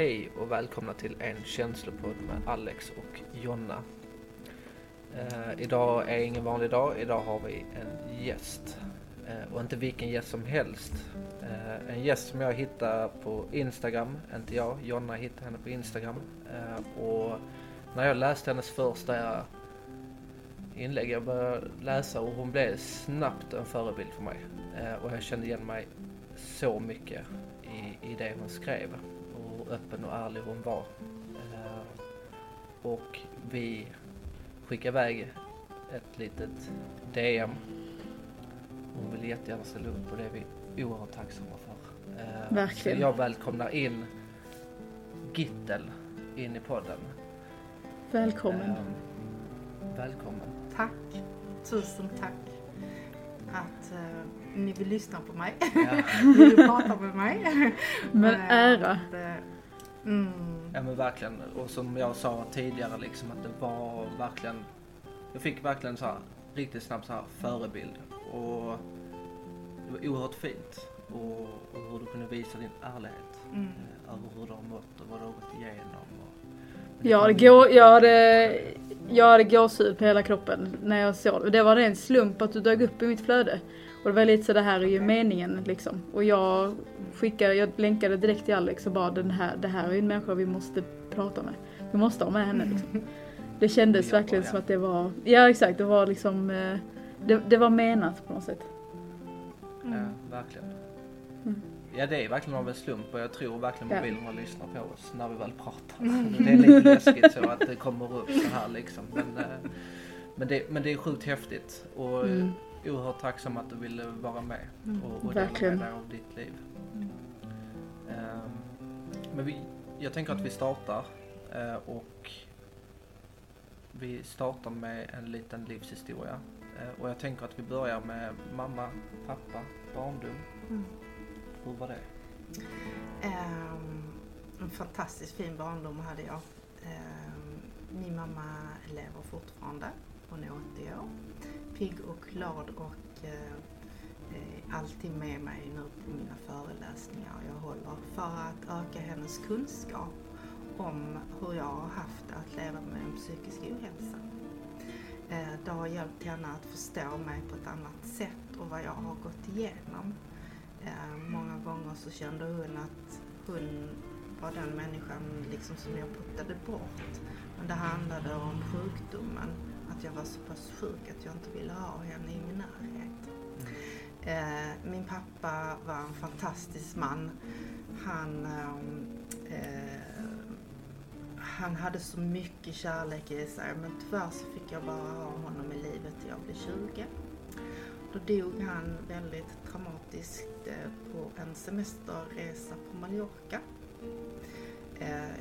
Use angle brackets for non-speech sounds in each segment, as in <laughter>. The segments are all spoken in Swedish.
Hej och välkomna till en känslopodd med Alex och Jonna. Eh, idag är ingen vanlig dag. Idag har vi en gäst. Eh, och inte vilken gäst som helst. Eh, en gäst som jag hittade på Instagram. Inte jag, Jonna hittade henne på Instagram. Eh, och när jag läste hennes första inlägg, jag började läsa och hon blev snabbt en förebild för mig. Eh, och jag kände igen mig så mycket i, i det hon skrev öppen och ärlig hon var. Eh, och vi skickade iväg ett litet DM. Hon vill jättegärna ställa upp och det är vi oerhört tacksamma för. Eh, Verkligen. Så jag välkomnar in Gittel in i podden. Välkommen. Eh, välkommen. Tack. Tusen tack att eh, ni vill lyssna på mig. Ja. <laughs> vill prata med mig. Eh, ära. att, eh, Mm, Ja men verkligen. Och som jag sa tidigare liksom att det var verkligen. Jag fick verkligen så här riktigt snabbt så här förebild. Och det var oerhört fint. Och, och hur du kunde visa din ärlighet. mm. eh, Över hur du har mått och vad du har gått igenom. Och, Ja, det går, jag, hade, jag hade gåshud på hela kroppen när jag såg det. Det var en slump att du dök upp i mitt flöde. Och det var lite så det här är ju meningen liksom. Och jag skickade, jag länkade direkt till Alex och bara den här, det här är ju en människa vi måste prata med. Vi måste ha med henne liksom. <laughs> Det kändes Ja, verkligen ja. som att det var, ja exakt, det var liksom, eh, det, det var menat på något sätt. Ja, Mm. verkligen. Mm. Ja det är verkligen av en slump och jag tror verkligen Ja. mobilerna lyssnar på oss när vi väl pratar. Mm. Det är lite läskigt så att det kommer upp så här liksom. Men, eh, men, det, men det är sjukt häftigt och Mm. Oerhört tacksam att du ville vara med Mm. och, och dela med dig av ditt liv. Mm. Ehm, men vi, jag tänker att vi startar eh, och vi startar med en liten livshistoria. Eh, och jag tänker att vi börjar med mamma, pappa, barndom. Mm. Hur var det? Ehm, en fantastiskt fin barndom hade jag. Ehm, min mamma lever fortfarande. Hon är 80 år. Pigg och glad och eh, eh, alltid med mig nu på mina föreläsningar jag håller för att öka hennes kunskap om hur jag har haft att leva med en psykisk ohälsa. Eh, det har hjälpt henne att förstå mig på ett annat sätt och vad jag har gått igenom. Eh, många gånger så kände hon att hon var den människan liksom som jag puttade bort. Men det handlade om sjukdomen, att jag var så pass sjuk att jag inte ville ha henne i min närhet. Eh, min pappa var en fantastisk man. Han, eh, eh, han hade så mycket kärlek i sig men tyvärr så fick jag bara ha honom i livet till jag blev 20. Då dog han väldigt traumatiskt eh, på en semesterresa på Mallorca.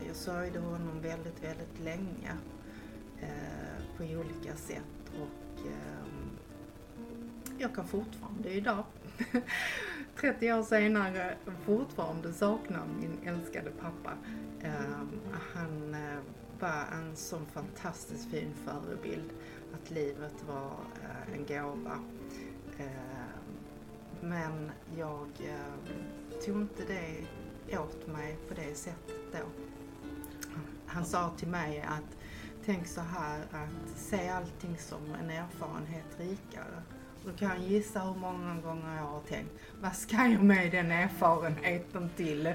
Jag sörjde honom väldigt, väldigt länge eh, på olika sätt och ehm, jag kan fortfarande idag, <laughs> 30 år senare, fortfarande sakna min älskade pappa. Ehm, han eh, var en sån fantastiskt fin förebild att livet var eh, en gåva. Ehm, men jag tog inte det åt mig på det sättet då. Han sa till mig att tänk så här att se allting som en erfarenhet rikare. Du kan gissa hur många gånger jag har tänkt, vad ska jag med den erfarenheten till?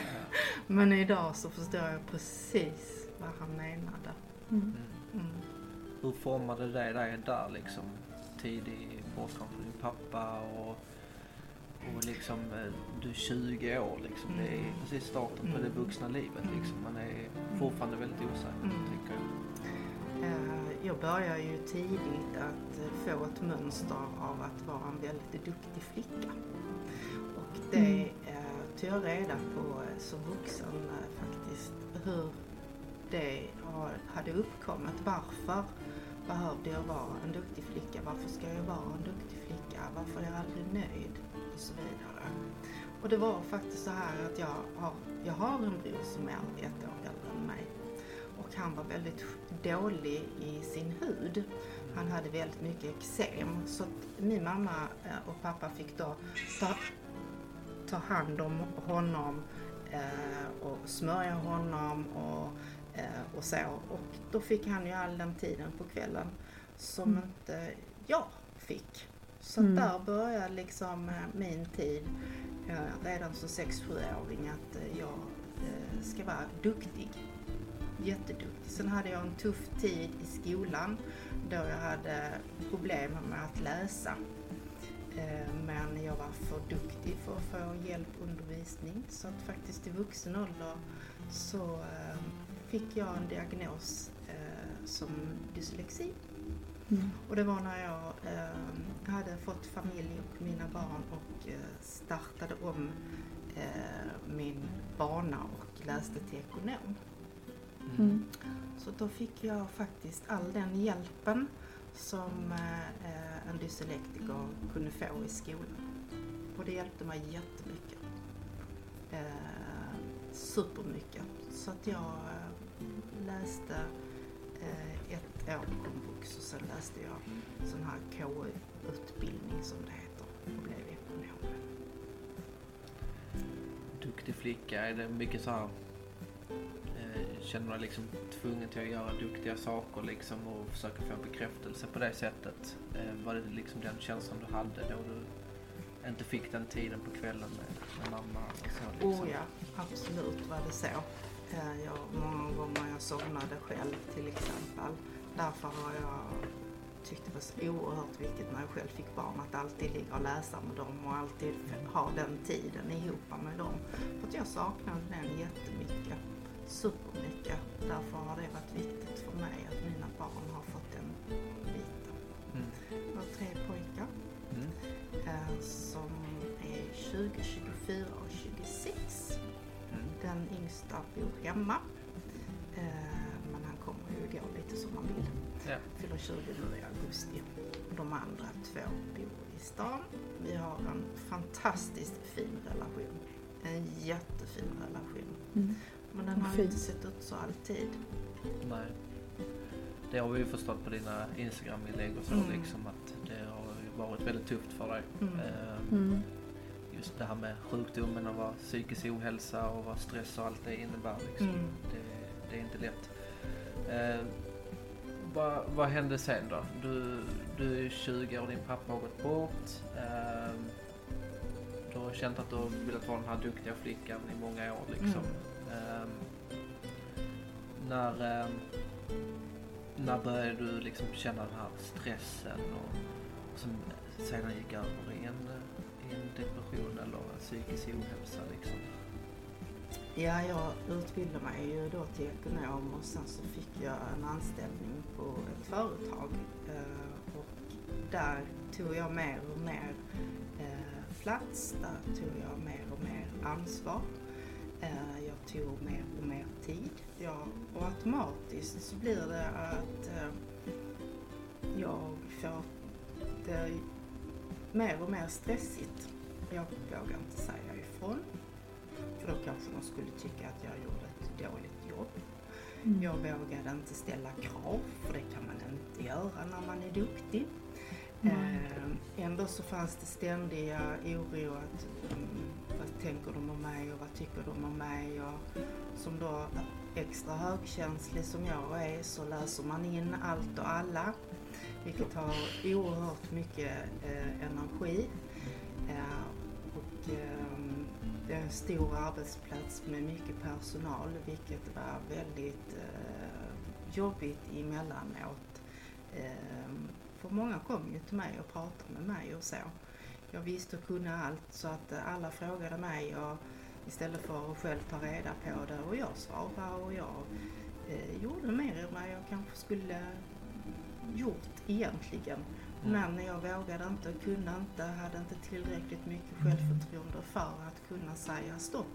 <laughs> Men idag så förstår jag precis vad han menade. Mm. Mm. Mm. Hur formade det dig där liksom? Tidig bortgång från din pappa och, och liksom eh, du är 20 år liksom. Det är Mm. precis starten på det vuxna livet liksom. Man är fortfarande väldigt osäker Mm. tänker jag. Eh, Jag började ju tidigt att eh, få ett mönster av att vara en väldigt duktig flicka. Och det Mm. tog jag reda på som vuxen faktiskt. Hur det hade uppkommit. Varför behövde jag vara en duktig flicka? Varför ska jag vara en duktig flicka? Varför är jag aldrig nöjd? Och så vidare. Och det var faktiskt så här att jag har, jag har en bror som är ett år äldre än mig. Och han var väldigt dålig i sin hud. Han hade väldigt mycket eksem. Så att min mamma eh, och pappa fick då ta, ta hand om honom eh, och smörja honom och, och så. Och då fick han ju all den tiden på kvällen som mm. inte jag fick. Så mm. där började liksom min tid redan som 6-7-åring att jag ska vara duktig jätteduktig. Sen hade jag en tuff tid i skolan då jag hade problem med att läsa. Eh, men jag var för duktig för att få hjälp undervisning så att faktiskt i vuxen ålder så eh, fick jag en diagnos eh, som dyslexi. Mm. Och det var när jag hade fått familj och mina barn och startade om min bana och läste till ekonom. Mm. Så då fick jag faktiskt all den hjälpen som eh, en dyslektiker kunde få i skolan. Och det hjälpte mig jättemycket. Eh, supermycket. Så att jag eh, läste eh, ett år komvux och sen läste jag sån här KU-utbildning som det heter och blev ekonom. Duktig flicka, är det mycket så här känner dig liksom tvungen till att göra duktiga saker liksom och försöka få bekräftelse på det sättet. Eh, var det liksom den känslan du hade då du inte fick den tiden på kvällen med, med mamma? Och så, liksom? Oh ja, absolut var det så. Eh, jag, många gånger jag somnade själv till exempel. Därför har jag tyckt det var så oerhört viktigt när jag själv fick barn att alltid ligga och läsa med dem och alltid ha den tiden ihop med dem. För att jag saknade den jättemycket supermycket. Därför har det varit viktigt för mig att mina barn har fått den biten. Mm. Jag har tre pojkar mm. eh, som är 20, 24 och 26. Den yngsta bor hemma. Eh, men han kommer ju gå lite som han vill. Ja. Fyller 20 nu i augusti. De andra två bor i stan. Vi har en fantastiskt fin relation. En jättefin relation. Mm. Men den har Fint. inte sett ut så alltid. Nej. Det har vi ju förstått på dina Instagram-inlägg och så mm. liksom att det har varit väldigt tufft för dig. Mm. Eh, mm. Just det här med sjukdomen och vad psykisk ohälsa och vad stress och allt det innebär. Liksom. Mm. Det, det, är inte lätt. Eh, vad, vad hände sen då? Du, du är 20 och din pappa har gått bort. Eh, du har känt att du har velat vara den här duktiga flickan i många år liksom. Mm. Um, när, um, när började du liksom känna den här stressen och, och som sedan gick över depression eller psykisk ohälsa liksom? Ja, jag utbildade mig ju då till ekonom och sen så fick jag en anställning på ett företag eh, och där tog jag mer och mer eh, plats, där tog jag mer och mer ansvar. Eh, jag tog mer och mer tid. Ja, och automatiskt så blir det att jag får det mer och mer stressigt. Jag vågar inte säga ifrån. För då kanske de skulle tycka att jag gjorde ett dåligt jobb. Mm. Jag vågade inte ställa krav, för det kan man inte göra när man är duktig. Mm. ändå så fanns det ständiga oro att um, vad tänker de om mig och vad tycker de om mig? Och som då extra högkänslig som jag är så läser man in allt och alla vilket har oerhört mycket eh, energi. Eh, det är en stor arbetsplats med mycket personal vilket var väldigt eh, jobbigt emellanåt. Eh, för många kom ju till mig och pratade med mig och så. Jag visste och kunde allt så att alla frågade mig och istället för att själv ta reda på det och jag svarade och jag eh, gjorde mer än vad jag kanske skulle gjort egentligen. Mm. Men jag vågade inte, kunde inte, hade inte tillräckligt mycket självförtroende för att kunna säga stopp.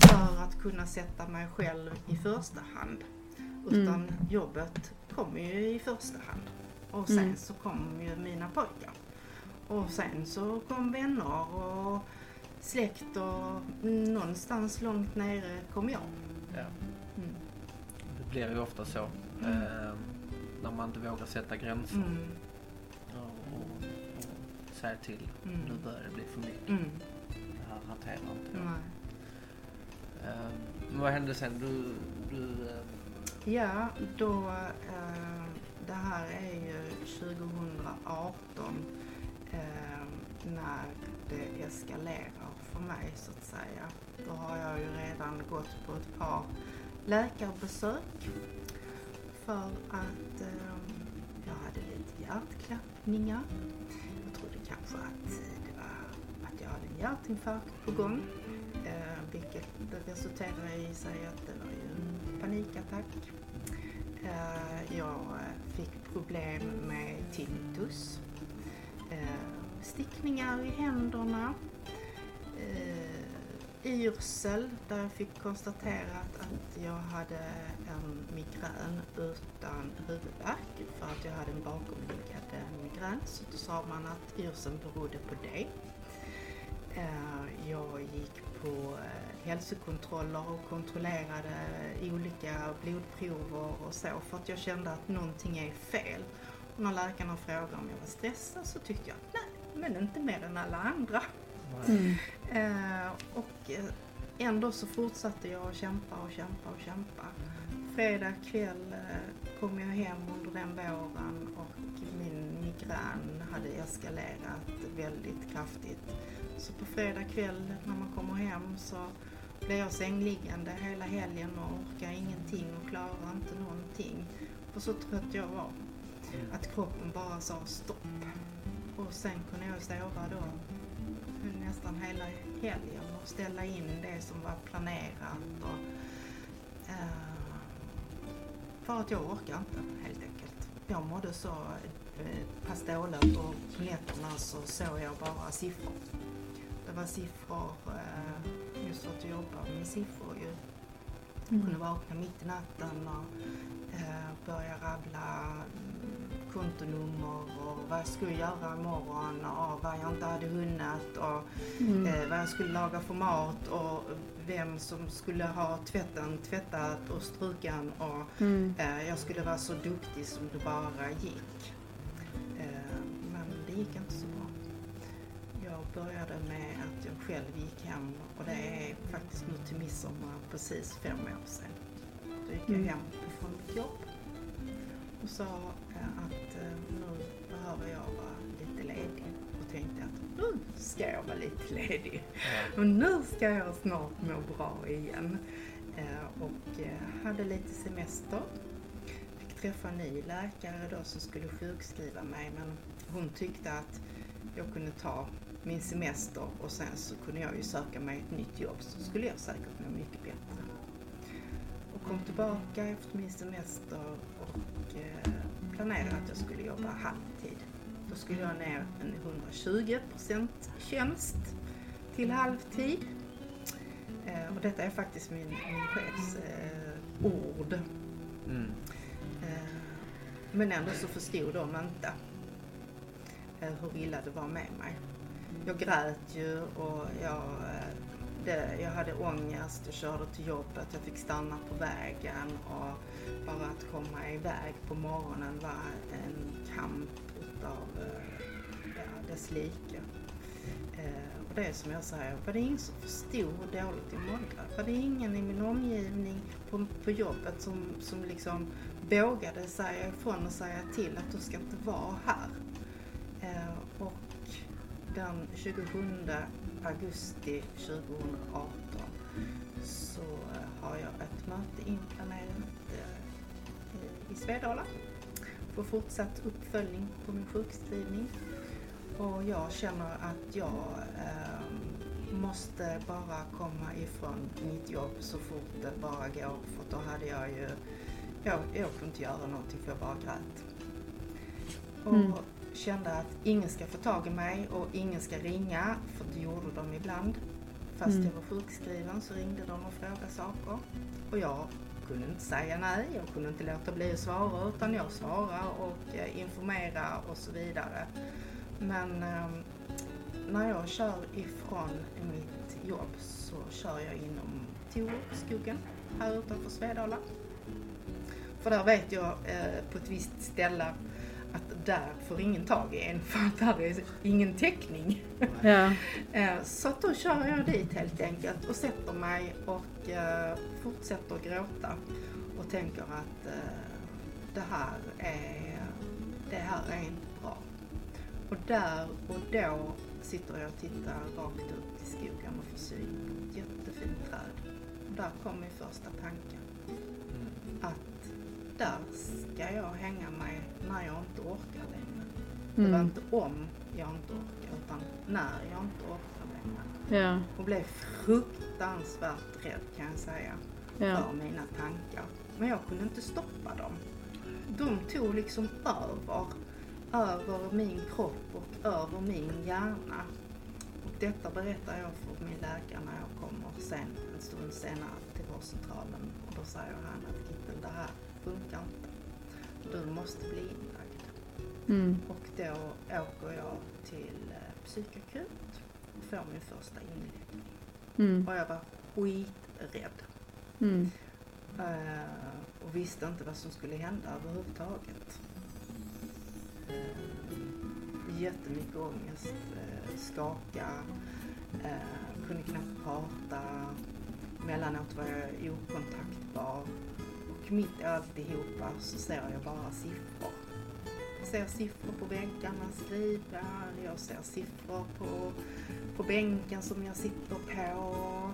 För att kunna sätta mig själv i första hand. Utan mm. jobbet kom ju i första hand. Och sen mm. så kom ju mina pojkar. Och sen så kom vänner och släkt och någonstans långt nere kom jag. Ja. Mm. Det blir ju ofta så. Mm. Eh, när man inte vågar sätta gränser. Säga till. Mm. Nu börjar det bli för mycket. Mm. Det här hanterar inte jag. Men vad hände sen? Du, du, eh, Ja, då, eh, det här är ju 2018 eh, när det eskalerar för mig så att säga. Då har jag ju redan gått på ett par läkarbesök för att jag hade lite hjärtklappningar. Kanske att det var att jag hade en hjärtinfarkt på gång. Eh, vilket resulterade i sig att det var ju en panikattack. Eh, jag fick problem med tinnitus, eh, stickningar i händerna, eh, yrsel där jag fick konstaterat att jag hade en migrän utan huvudvärk för att jag hade en bakomliggande migrän. Så då sa man att yrseln berodde på det. Eh, jag gick på eh, hälsokontroller och kontrollerade olika blodprover och så för att jag kände att någonting är fel. Och när läkarna frågade om jag var stressad så tyckte jag nej, men inte mer än alla andra. Mm. Eh, och eh, ändå så fortsatte jag att kämpa och kämpa och kämpa. Fredag kväll eh, kom jag hem under den våren och min migrän hade eskalerat väldigt kraftigt. Så på fredag kväll när man kommer hem så blev jag sängliggande hela helgen och orkade ingenting och klarade inte någonting. Och så trött jag var. Att kroppen bara sa stopp. Och sen kunde jag sova då nästan hela helgen och ställa in det som var planerat. Och, eh, för att jag orkar inte helt enkelt. Jag mådde så eh, pass dåligt och på nätterna så såg jag bara siffror. Det var siffror, eh, just för att jag jobbar med siffror ju. Jag kunde vakna mitt i natten och eh, börja rabbla mm, kontonummer och vad jag skulle göra imorgon och vad jag inte hade hunnit och Mm. eh, vad jag skulle laga för mat och vem som skulle ha tvätten tvättat och struken och Mm. eh, jag skulle vara så duktig som det bara gick. Eh, men det gick inte så bra. Jag började med att jag själv gick hem och det är faktiskt nu till midsommar precis fem år sedan. Då gick jag Mm. hem från mitt jobb och sa eh, att behöver jag vara lite ledig och tänkte att nu ska jag vara lite <laughs> ledig. Och nu ska jag snart må bra igen. Eh, och eh, hade lite semester. Fick träffa en ny läkare då som skulle sjukskriva mig men hon tyckte att jag kunde ta min semester och sen så kunde jag ju söka mig ett nytt jobb så skulle jag säkert må mycket bättre. Och kom tillbaka efter min semester och eh, planerade att jag skulle jobba halvtid. Då skulle jag ner en 120% tjänst till halvtid. Eh, och detta är faktiskt min, min chefs eh, ord. Mm. Eh, men ändå så förstod de inte eh, hur illa det var med mig. Jag grät ju och jag, eh, det, jag hade ångest, jag körde till jobbet, jag fick stanna på vägen och bara att komma iväg på morgonen var en kamp av eh, ja, dess like. Eh, och det är som jag säger, var det ingen som förstod dåligt i mådde? Var det ingen i min omgivning på, på jobbet som, som liksom vågade säga ifrån och säga till att du ska inte vara här? Eh, och den 27 augusti 2018 så eh, har jag ett möte inplanerat eh, i Svedala för fortsatt uppföljning på min sjukskrivning. Och jag känner att jag eh, måste bara komma ifrån mitt jobb så fort det bara går för då hade jag ju, jag, jag kunde inte göra någonting för jag bara grät. Och Mm. kände att ingen ska få tag i mig och ingen ska ringa, för det gjorde de ibland. Fast Mm. jag var sjukskriven så ringde de och frågade saker. Och jag kunde inte säga nej, jag kunde inte låta bli att svara utan jag svarade och eh, informerade och så vidare. Men eh, när jag kör ifrån mitt jobb så kör jag inom Torskogen här utanför Svedala. För där vet jag eh, på ett visst ställe att där får ingen tag i en för att där är ingen täckning. Ja. <laughs> Eh, Så att då kör jag dit helt enkelt och sätter mig och eh, fortsätter gråta och tänker att eh, det här är, det här är inte bra. Och där och då sitter jag och tittar rakt ut i skogen och får syn på ett jättefint träd. Och där kom min första tanke Mm. att där ska jag hänga mig när jag inte orkar längre. Det var Mm. inte om jag inte orkar utan när jag inte orkar längre. Ja. Och blev fruktansvärt rädd kan jag säga Ja. för mina tankar. Men jag kunde inte stoppa dem. De tog liksom över, över min kropp och över min hjärna. Och detta berättar jag för min läkare när jag kommer sen, en stund senare till vårdcentralen. Och då säger han att funkar inte. Du måste bli inlagd. Mm. Och då åker jag till eh, psykakut och får min första inläggning. Mm. Och jag var skiträdd. Mm. Eh, och visste inte vad som skulle hända överhuvudtaget. Uh, jättemycket ångest, uh, skaka, uh, kunde knappt prata. Mellanåt var jag okontaktbar. Och mitt i alltihopa så ser jag bara siffror. Jag ser siffror på väggarna skrivna, jag ser siffror på, på bänken som jag sitter på. Jag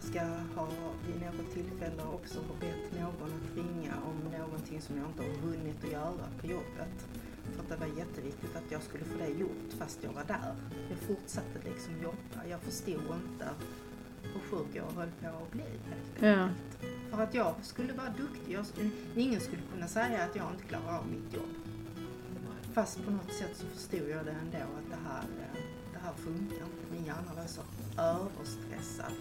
ska ha vid något tillfälle också ha bett någon att ringa om någonting som jag inte har hunnit att göra på jobbet. För att det var jätteviktigt att jag skulle få det gjort fast jag var där. Jag fortsatte liksom jobba. Jag förstod inte hur sjuk jag höll på att bli helt Ja. För att jag skulle vara duktig. Jag skulle, ingen skulle kunna säga att jag inte klarar av mitt jobb. Fast på något sätt så förstod jag det ändå att det här, eh, det här funkar inte. Min hjärna var så överstressad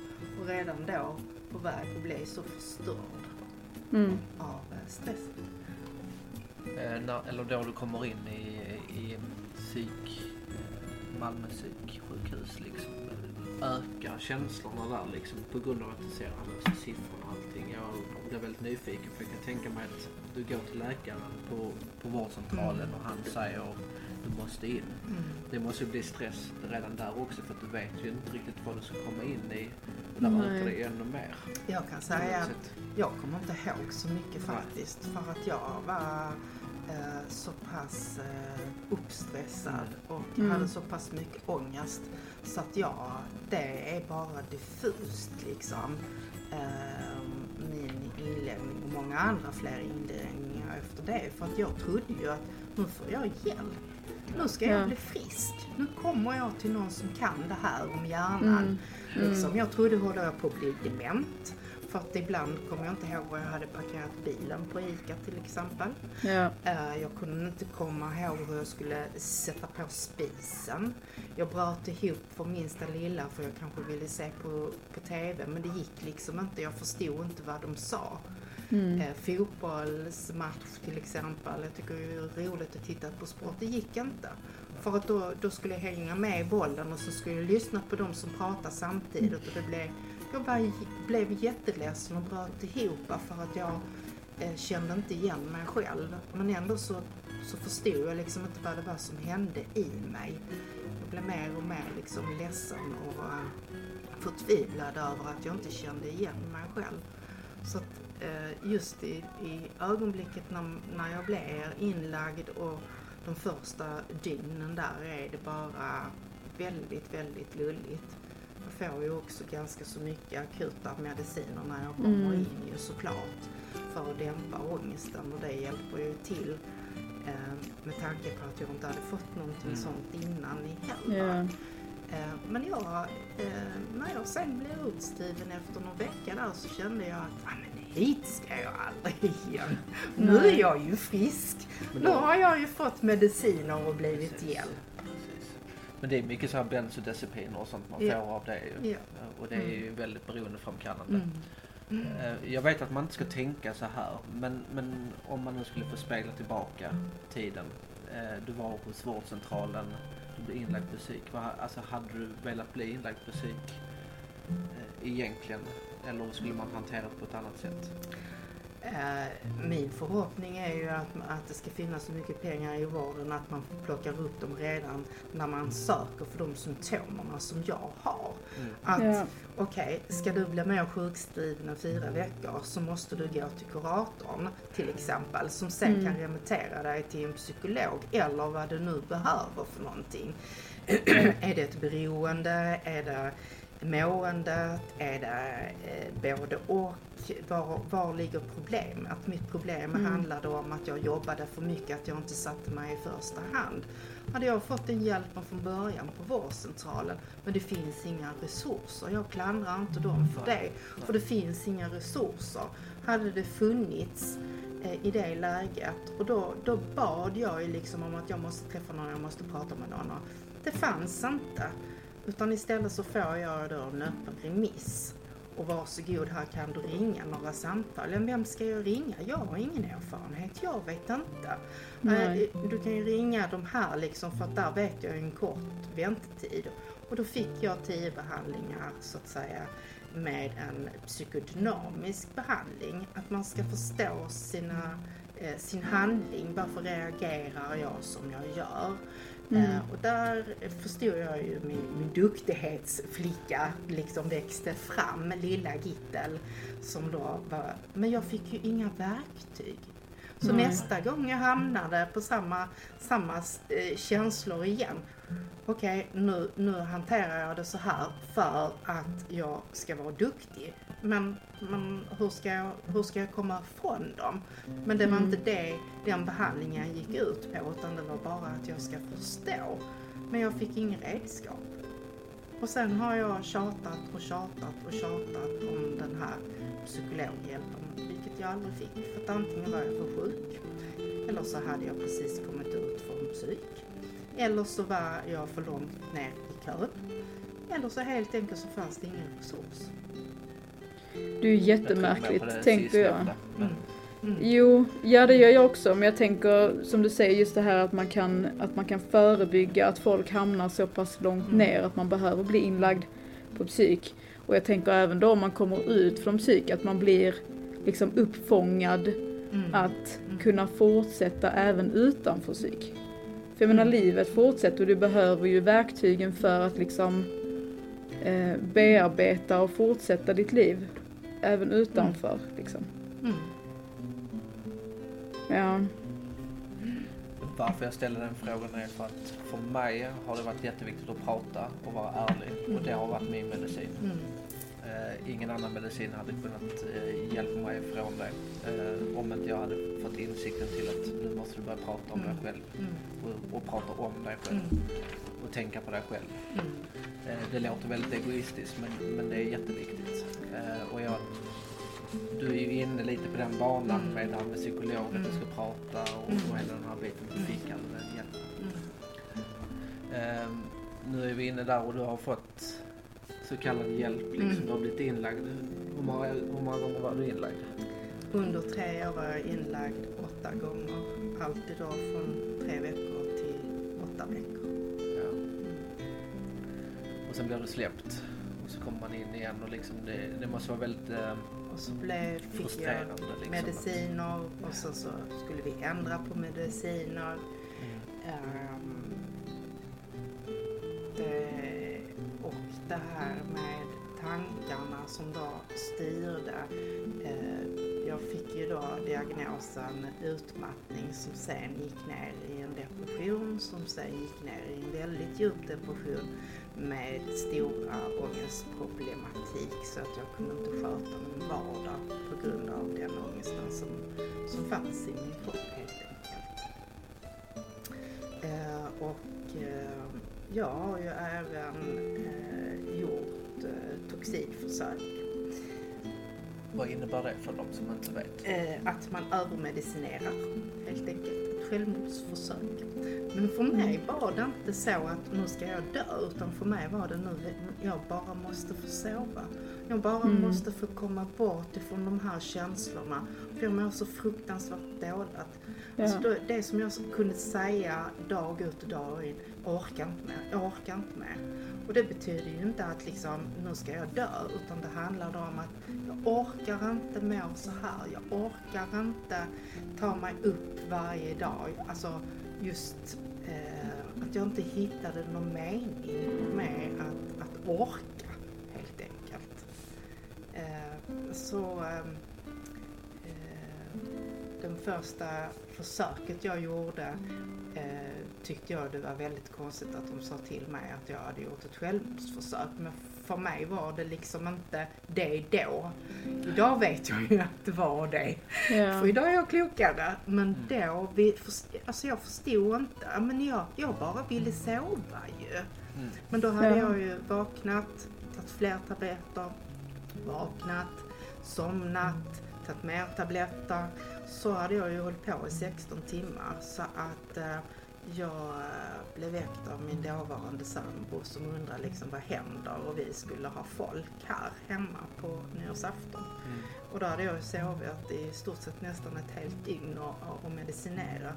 och redan då på väg att bli så förstörd Mm. av eh, stressen. Eh, när, eller då du kommer in i, i psyk, Malmö psyksjukhus liksom. Ökar känslorna där liksom på grund av att du ser alla dessa siffror allting. Jag blir väldigt nyfiken för jag kan tänka mig att du går till läkaren på, på vårdcentralen Mm. och han säger du måste in. Mm. Det måste ju bli stress redan där också för att du vet ju inte riktigt vad du ska komma in i. Och där ökar det ännu mer. Jag kan säga att jag kommer inte ihåg så mycket faktiskt. För att jag var eh, så pass eh, uppstressad och Mm. hade så pass mycket ångest. Så att jag, det är bara diffust liksom. Eh, många andra fler inläggningar efter det. För att jag trodde ju att nu får jag hjälp. Nu ska jag Ja. bli frisk. Nu kommer jag till någon som kan det här om hjärnan. Mm. Liksom. Mm. Jag trodde håller jag på att bli dement. För att ibland kommer jag inte ihåg var jag hade parkerat bilen på ICA till exempel. Ja. Eh, Jag kunde inte komma ihåg hur jag skulle sätta på spisen. Jag bröt ihop för minsta lilla för jag kanske ville se på, på TV men det gick liksom inte. Jag förstod inte vad de sa. Mm. Eh, fotbollsmatch till exempel. Jag tycker det är roligt att titta på sport. Det gick inte. För att då, då skulle jag hänga med i bollen och så skulle jag lyssna på dem som pratar samtidigt. Och det blev, jag bara blev jätteledsen och bröt ihop för att jag eh, kände inte igen mig själv. Men ändå så, så förstod jag liksom inte vad det var som hände i mig. Jag blev mer och mer liksom ledsen och eh, förtvivlad över att jag inte kände igen mig själv. Så att just i, i ögonblicket när, när jag blev inlagd och de första dygnen där är det bara väldigt, väldigt lulligt. Jag får ju också ganska så mycket akuta mediciner när jag kommer Mm. in ju såklart för att dämpa ångesten och det hjälper ju till eh, med tanke på att jag inte hade fått någonting Mm. sånt innan i heller. Eh, Men jag, eh, när jag sen blev utskriven efter någon vecka där så kände jag att "Ah, men hit ska jag aldrig igen. Nu är jag ju frisk. Nu har jag ju fått mediciner och blivit Precis. hjälpt. Precis. Men det är mycket så här bensodiazepiner och sånt man Ja. får av det ju. Ja. Och det är Mm. ju väldigt beroendeframkallande. Mm. Mm. Eh, Jag vet att man inte ska tänka så här, men, men om man nu skulle få spegla tillbaka tiden. Eh, Du var hos vårdcentralen, du blev inlagd på psyk. Alltså hade du velat bli inlagd på psyk eh, egentligen? Eller skulle man hantera det på ett annat sätt? Eh, min förhoppning är ju att, att det ska finnas så mycket pengar i vården att man plockar upp dem redan när man söker för de symptomerna som jag har. Mm. Att Ja. okej, ska du bli mer sjukskriven än fyra veckor så måste du gå till kuratorn till exempel som sen Mm. kan remittera dig till en psykolog eller vad du nu behöver för någonting. <clears throat> är det ett beroende? Är det måendet? Är det eh, både och? Var, var ligger problemet? Mitt problem Mm. handlade om att jag jobbade för mycket, att jag inte satte mig i första hand. Hade jag fått den hjälpen från början på vårdcentralen, men det finns inga resurser. Jag klandrar inte dem för det, för det finns inga resurser. Hade det funnits eh, i det läget och då, då bad jag ju liksom om att jag måste träffa någon, jag måste prata med någon. Det fanns inte. Utan istället så får jag då en öppen remiss. Och varsågod, här kan du ringa några samtal. Men vem ska jag ringa? Jag har ingen erfarenhet, jag vet inte. Nej. Eh, Du kan ju ringa de här liksom för att där vet jag en kort väntetid. Och då fick jag tio behandlingar så att säga med en psykodynamisk behandling. Att man ska förstå sina, eh, sin handling. Varför reagerar jag som jag gör? Mm. Eh, och där förstod jag ju min, min duktighetsflicka liksom växte fram, lilla Gittel. Som då var, men jag fick ju inga verktyg. Så Nej. nästa gång jag hamnade på samma, samma eh, känslor igen. Okej, nu, nu hanterar jag det så här för att jag ska vara duktig. Men, men hur, ska jag, hur ska jag komma ifrån dem? Men det var Mm. inte det den behandlingen gick ut på utan det var bara att jag ska förstå. Men jag fick ingen redskap. Och sen har jag tjatat och tjatat och tjatat om den här psykologhjälpen, vilket jag aldrig fick. För att antingen var jag för sjuk, eller så hade jag precis kommit ut från psyk. Eller så var jag för långt ner i kön. Eller så helt enkelt så fanns det ingen resurs. Det är ju Jag jättemärkligt, det tänker jag. Men, Mm. Jo, ja det gör jag också. Men jag tänker som du säger just det här att man kan, att man kan förebygga att folk hamnar så pass långt Mm. ner att man behöver bli inlagd på psyk. Och jag tänker även då om man kommer ut från psyk att man blir liksom uppfångad Mm. att Mm. kunna fortsätta även utanför psyk. För jag menar Mm. livet fortsätter och du behöver ju verktygen för att liksom eh, bearbeta och fortsätta ditt liv även utanför liksom. Mm. Ja. varför jag ställer den frågan är för att för mig har det varit jätteviktigt att prata och vara ärlig. Och det har varit min medicin. Mm. Eh, ingen annan medicin hade kunnat eh, hjälpa mig från det. Eh, om inte jag hade fått insikten till att nu måste du börja prata om dig Mm. själv. Mm. Och, och prata om dig själv. Mm. Och tänka på dig själv. Mm. Eh, det låter väldigt egoistiskt men, men det är jätteviktigt. Eh, och jag, du är ju inne lite på den banan Mm. med det här med psykolog, att du ska prata och, Mm. och hela den här biten. Du fick all den hjälpen. Mm. Ehm, nu är vi inne där och du har fått så kallad hjälp. Liksom. Mm. Du har blivit inlagd. Hur många, hur många gånger var du inlagd? Under tre år var jag inlagd åtta gånger. Alltid då från tre veckor Och sen blir du släppt. Och så kommer man in igen och liksom det, det måste vara väldigt eh, Och så blev, fick jag. Liksom. mediciner och sen så skulle vi ändra på mediciner. Mm. Ehm, det, och det här med tankarna som då styrde. Eh, jag fick ju då diagnosen utmattning som sen gick ner i en depression som sen gick ner i en väldigt djup depression med stora ångestproblematik så att jag kunde inte sköta min vardag på grund av den ångesten som, som fanns i min kropp helt enkelt. Eh, och eh, jag har ju även eh, gjort eh, toxinförsök. Vad innebär det för de som inte vet? Eh, att man övermedicinerar helt enkelt. Ett självmordsförsök. Men för mig var det inte så att nu ska jag dö utan för mig var det nu jag bara måste få sova. Jag bara Mm. måste få komma bort ifrån de här känslorna. För jag mår så fruktansvärt dåligt. Ja. Alltså då, det som jag kunde säga dag ut och dag in, jag orkar inte mer, jag orkar inte mer. Och det betyder ju inte att liksom, nu ska jag dö, utan det handlar om att jag orkar inte må så här. Jag orkar inte ta mig upp varje dag. Alltså just eh, att jag inte hittade någon mening med att, att orka, helt enkelt. Eh, så eh, eh den första försöket jag gjorde eh, tyckte jag det var väldigt konstigt att de sa till mig att jag hade gjort ett självmordsförsök. Men för mig var det liksom inte det då. Idag vet jag ju att det var det. Ja. För idag är jag klokare. Men mm. då, vi, alltså jag förstod inte. Men jag, jag bara ville sova ju. Mm. Men då hade ja. jag ju vaknat, tagit fler tabletter, vaknat, somnat, tagit mer tabletter. Så hade jag ju hållit på i 16 timmar. Så att eh, jag eh, blev väckt av min dåvarande sambo som undrade liksom vad händer och vi skulle ha folk här hemma på nyårsafton. Mm. Och då hade jag sovit i stort sett nästan ett helt dygn och, och medicinerat.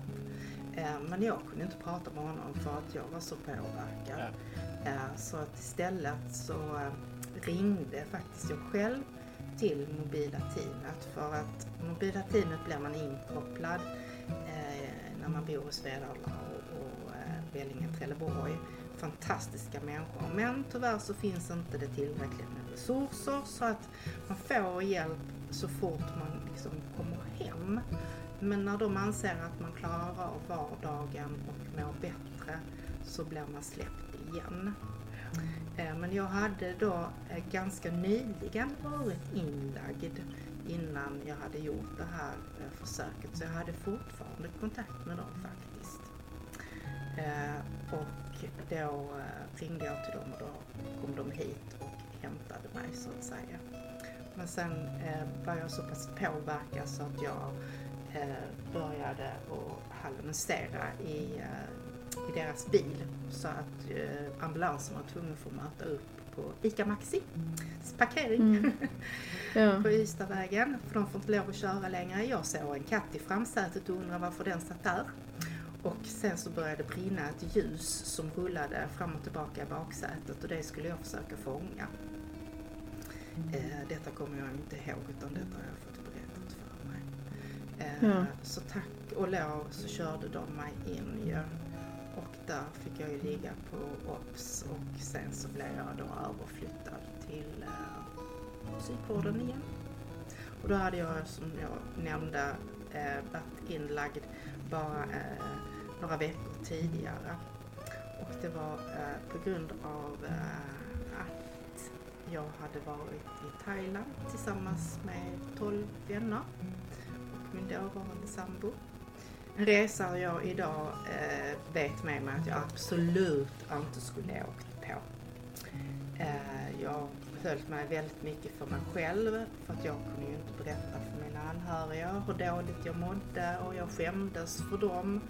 Eh, men jag kunde inte prata med honom för att jag var så påverkad. Eh, så att istället så ringde faktiskt jag själv till mobila teamet för att mobila teamet blir man inkopplad eh, när man bor i Svedala Vellinge, Trelleborg. Fantastiska människor. Men tyvärr så finns inte det tillräckligt med resurser så att man får hjälp så fort man liksom kommer hem. Men när de anser att man klarar av vardagen och mår bättre så blir man släppt igen. Eh, men jag hade då eh, ganska nyligen varit inlagd innan jag hade gjort det här eh, försöket så jag hade fortfarande kontakt med dem faktiskt. Eh, och då eh, ringde jag till dem och då kom de hit och hämtade mig så att säga. Men sen eh, var jag så pass påverkad så att jag började att hallucinera i, i deras bil så att ambulansen var tvungen att få möta upp på ICA Maxi parkering mm. <laughs> ja. på Ystadvägen. För de får inte lov att köra längre. Jag såg en katt i framsätet och undrade varför den satt där. Och sen så började det brinna ett ljus som rullade fram och tillbaka i baksätet och det skulle jag försöka fånga. Eh, detta kommer jag inte ihåg utan detta har jag fått berättat för mig. Eh, ja. Så tack och lov så körde de mig in ju. Och där fick jag ju ligga på OBS och sen så blev jag då överflyttad till eh, psykvården igen. Och då hade jag som jag nämnde eh, varit inlagd bara eh, några veckor tidigare. Och det var eh, på grund av eh, att jag hade varit i Thailand tillsammans med 12 vänner och min dåvarande sambo. En resa jag idag eh, vet med mig att jag absolut inte skulle ha åkt på. Eh, jag höll mig väldigt mycket för mig själv för att jag kunde ju inte berätta för mina anhöriga hur dåligt jag mådde och jag skämdes för dem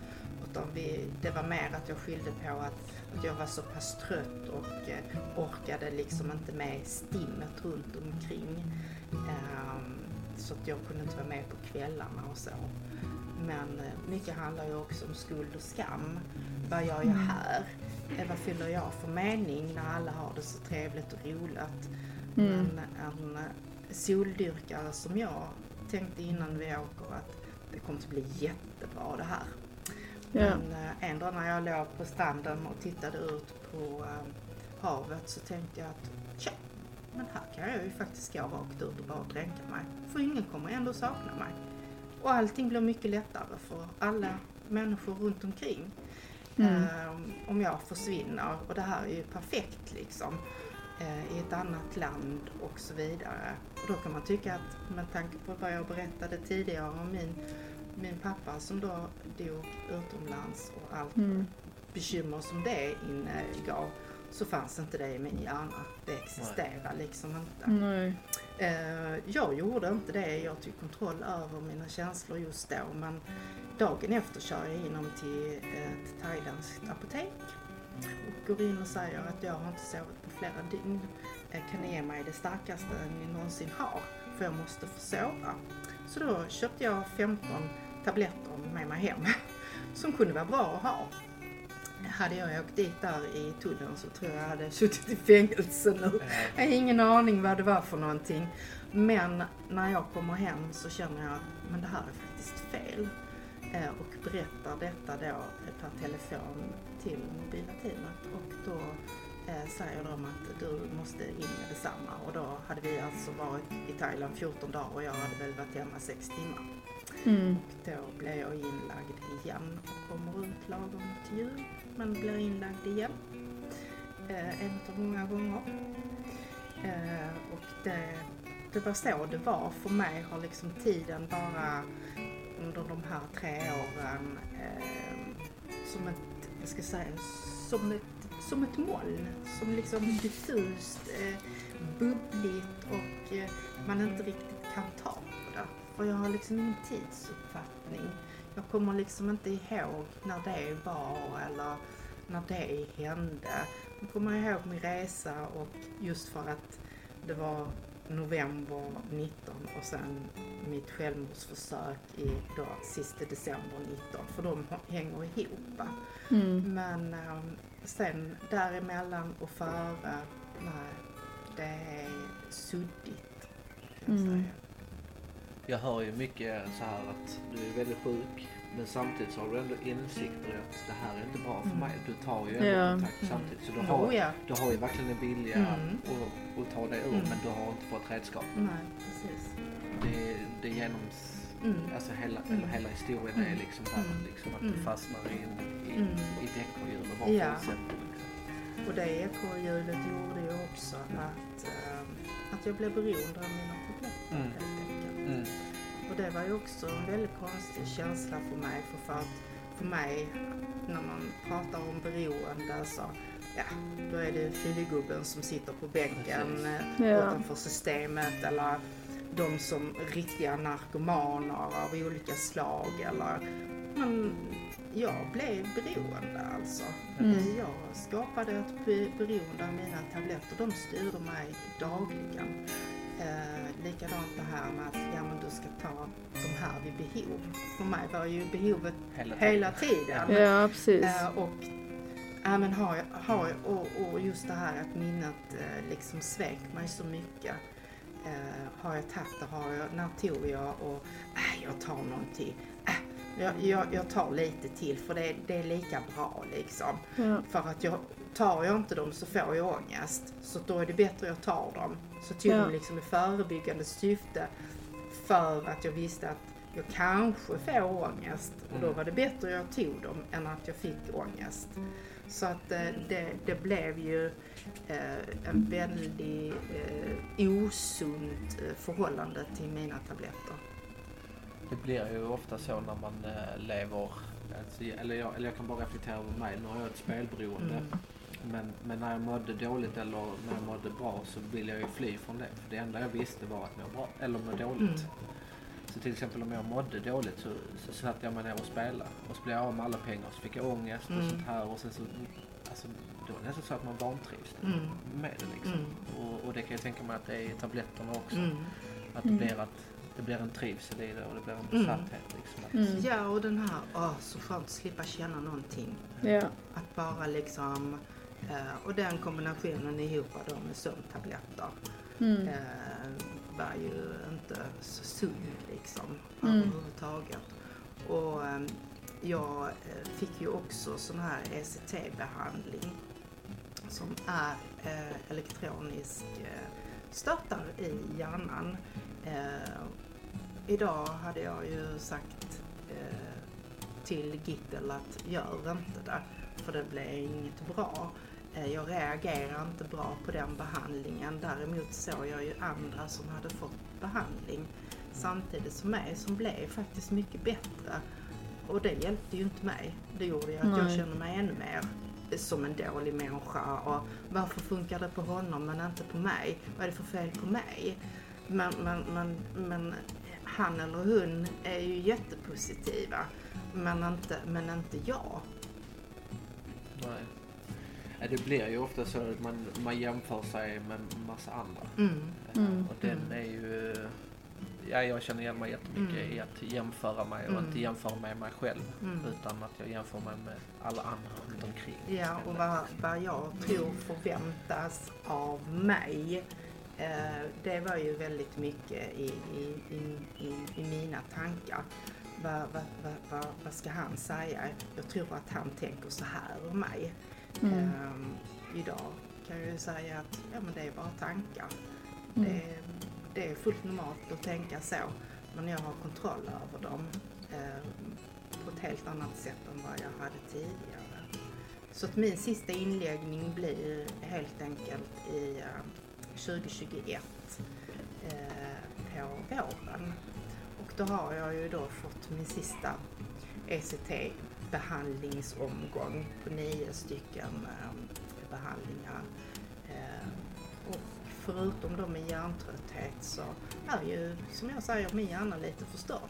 utan vi, det var mer att jag skyllde på att, att jag var så pass trött och eh, orkade liksom inte med stimmet runt omkring. Um, så att jag kunde inte vara med på kvällarna och så. Men eh, mycket handlar ju också om skuld och skam. Vad gör jag mm. här? Eh, vad fyller jag för mening när alla har det så trevligt och roligt? Mm. Men en eh, soldyrkare som jag tänkte innan vi åker att det kommer att bli jättebra det här. Men en dag när jag låg på stranden och tittade ut på äh, havet så tänkte jag att tja, men här kan jag ju faktiskt gå rakt ut och bara dränka mig. För ingen kommer ändå sakna mig. Och allting blir mycket lättare för alla människor runt omkring. Mm. Äh, om jag försvinner och det här är ju perfekt liksom i ett annat land och så vidare. Och då kan man tycka att med tanke på vad jag berättade tidigare om min min pappa som då dog utomlands och allt mm. bekymmer som det ingav så fanns inte det i min hjärna. Det existerar liksom inte. Nej. Eh, jag gjorde inte det. Jag tog kontroll över mina känslor just då men dagen efter kör jag in till ett thailändskt apotek och går in och säger att jag har inte sovit på flera dygn. Kan ni ge mig det starkaste ni någonsin har? För jag måste få sova. Så då köpte jag 15 tabletter med mig hem <laughs> som kunde vara bra att ha. hade jag åkt dit där i tullen så tror jag jag hade suttit i fängelse nu. Jag har ingen aning vad det var för någonting. Men när jag kommer hem så känner jag men det här är faktiskt fel. Eh, och berättar detta då per telefon till mobila teamet. Och då eh, säger de att du måste in med detsamma. Och då hade vi alltså varit i Thailand 14 dagar och jag hade väl varit hemma 6 timmar. Mm. Och då blev jag inlagd igen och kommer runt lagom till jul. Men blir inlagd igen. Eh, en av många gånger. Eh, och det, det var så det var. För mig har liksom tiden bara under de här tre åren eh, som ett, jag ska säga, som ett, som ett moln. Som liksom diffust, eh, bubbligt och eh, man inte riktigt kan ta det. För jag har liksom ingen tidsuppfattning. Jag kommer liksom inte ihåg när det var eller när det hände. Jag kommer ihåg min resa och just för att det var november 19 och sen mitt självmordsförsök i då sista december 19 för de hänger ihop. Mm. Men ehm, sen däremellan och före, nej, det är suddigt kan jag Mm. säga. Jag hör ju mycket så här att du är väldigt sjuk men samtidigt så har du ändå insikter i att det här är inte bra för Mm. mig. Du tar ju ändå Ja. kontakt Mm. samtidigt. Så du har, Oh ja, du har ju verkligen en vilja Mm. att, att ta dig ur Mm. men du har inte fått redskap. nej precis. Det, det genom Mm. alltså hela, eller hela historien är Mm. liksom Mm. liksom att du fastnar i, en, i, Mm. i ett ekorrhjul och bara Ja. fortsätter. Liksom. Och det ekorrhjulet gjorde ju också att, ehm, att jag blev beroende av mina tabletter helt enkelt. Mm. Och det var ju också en väldigt konstig känsla för mig. För, för att för mig, när man pratar om beroende så, ja, då är det fyllegubben som sitter på bänken eh, Ja. utanför systemet eller de som riktiga narkomaner av olika slag eller men jag blev beroende alltså. Mm. Jag skapade ett be- beroende av mina tabletter. De styrde mig dagligen. Eh, likadant det här med att ja, men du ska ta de här vid behov. För mig var ju behovet Hela, hela tiden. Ja, precis. Eh, och, ja, men har har och, och just det här att minnet eh, liksom svek mig så mycket. Eh, har jag tagit det? Har jag, när tog jag? Och äh, jag tar någonting. Äh, jag, jag, jag tar lite till för det, det är lika bra liksom. Ja. För att jag, tar jag inte dem så får jag ångest. Så då är det bättre att jag tar dem. Så tog Ja. dem liksom i förebyggande syfte. För att jag visste att jag kanske får ångest. Och då Mm. var det bättre att jag tog dem än att jag fick ångest. Så att eh, det, det blev ju eh, en väldigt eh, osunt förhållande till mina tabletter. Det blir ju ofta så när man lever, alltså, eller, jag, eller jag kan bara reflektera över mig, nu har jag ett spelberoende. Mm. Men, men när jag mådde dåligt eller när jag mådde bra så ville jag ju fly från det. För det enda jag visste var att må bra, eller må dåligt. Mm. Så till exempel om jag mådde dåligt så, så satt jag mig ner och spelade. Och så blev jag av med alla pengar så fick jag ångest och Mm. sånt här. Och sen så, alltså, det var nästan så att man vantrivs Mm. med det liksom. Mm. Och, och det kan jag tänka mig att det är i tabletterna också. Mm. Att det Mm. blir, att, det blir en trivsel i det och det blir en Mm. besatthet. Liksom. Mm. Ja, och den här, åh, så skönt att slippa känna någonting. Ja. Att bara liksom, eh, och den kombinationen ihop då med sömntabletter Mm. eh, var ju inte så sund liksom Mm. överhuvudtaget. Och eh, jag eh, fick ju också sån här ECT-behandling som är eh, elektronisk eh, stöttar i hjärnan. Idag hade jag ju sagt till Gittel att gör inte det för det blir inget bra. Eh, Jag reagerar inte bra på den behandlingen. Däremot såg jag ju andra som hade fått behandling samtidigt som mig som blev faktiskt mycket bättre. Och det hjälpte ju inte mig. Det gjorde ju att jag Nej. kände mig ännu mer som en dålig människa. Och varför funkar det på honom men inte på mig? Vad är det för fel på mig? Men, men, men, men han eller hon är ju jättepositiva. Men inte, men inte jag. nej. Ja, Det blir ju ofta så att man, man jämför sig med massa andra. Mm. Eh, Mm. Och den Mm. är ju ja, jag känner igen mig jättemycket Mm. i att jämföra mig och Mm. inte jämföra med mig själv. Mm. Utan att jag jämför mig med alla andra runt omkring. Ja, och vad, vad jag tror förväntas av mig, eh, det var ju väldigt mycket i, i, i, i, i mina tankar. Vad, vad, vad, vad, vad ska han säga? Jag tror att han tänker så här om mig. Mm. Ehm, idag kan jag ju säga att ja, men det är bara tankar. Mm. Det, är, det är fullt normalt att tänka så, men jag har kontroll över dem ehm, på ett helt annat sätt än vad jag hade tidigare. Så att min sista inläggning blir helt enkelt i eh, 2021 eh, på våren. Och då har jag ju då fått min sista ECT-behandlingsomgång på nio stycken eh, behandlingar. Eh, och förutom då med hjärntrötthet så är ju, som jag säger, min hjärna lite förstörd.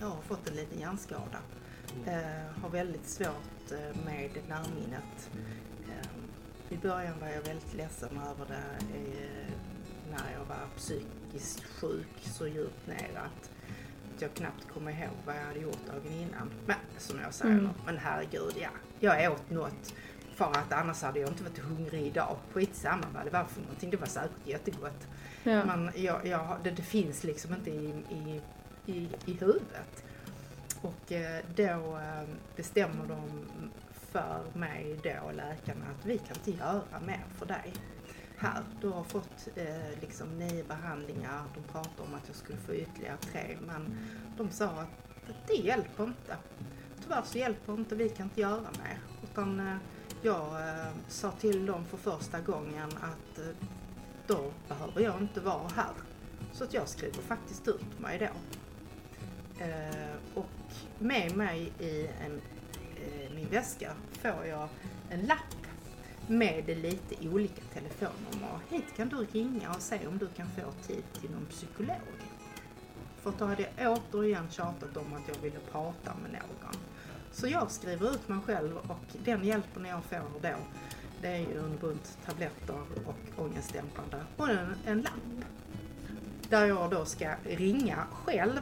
Jag har fått en liten hjärnskada. Eh, har väldigt svårt eh, med närminnet. Eh, I början var jag väldigt ledsen över det eh, när jag var psykiskt sjuk så djupt ner att att jag knappt kommer ihåg vad jag hade gjort dagen innan. Men som jag säger, Mm. men herregud ja. Jag åt något för att annars hade jag inte varit hungrig idag. Skitsamma vad det var för någonting. Det var säkert jättegott. Ja. Men jag, jag, det, det finns liksom inte i, i, i, i huvudet. Och eh, då eh, bestämmer de för mig då, läkarna, att vi kan inte göra mer för dig. Här, du har fått eh, liksom nio behandlingar. De pratade om att jag skulle få ytterligare tre, men de sa att det hjälper inte. Tyvärr så hjälper inte, vi kan inte göra mer. Utan eh, jag eh, sa till dem för första gången att eh, då behöver jag inte vara här. Så att jag skriver faktiskt ut mig då. Eh, och med mig i en, eh, min väska får jag en lapp med lite olika telefonnummer. Hit kan du ringa och se om du kan få tid till någon psykolog. För då hade jag återigen tjatat om att jag ville prata med någon. Så jag skriver ut mig själv och den hjälpen jag får då det är ju en bunt tabletter och ångestdämpande och en, en lapp. Där jag då ska ringa själv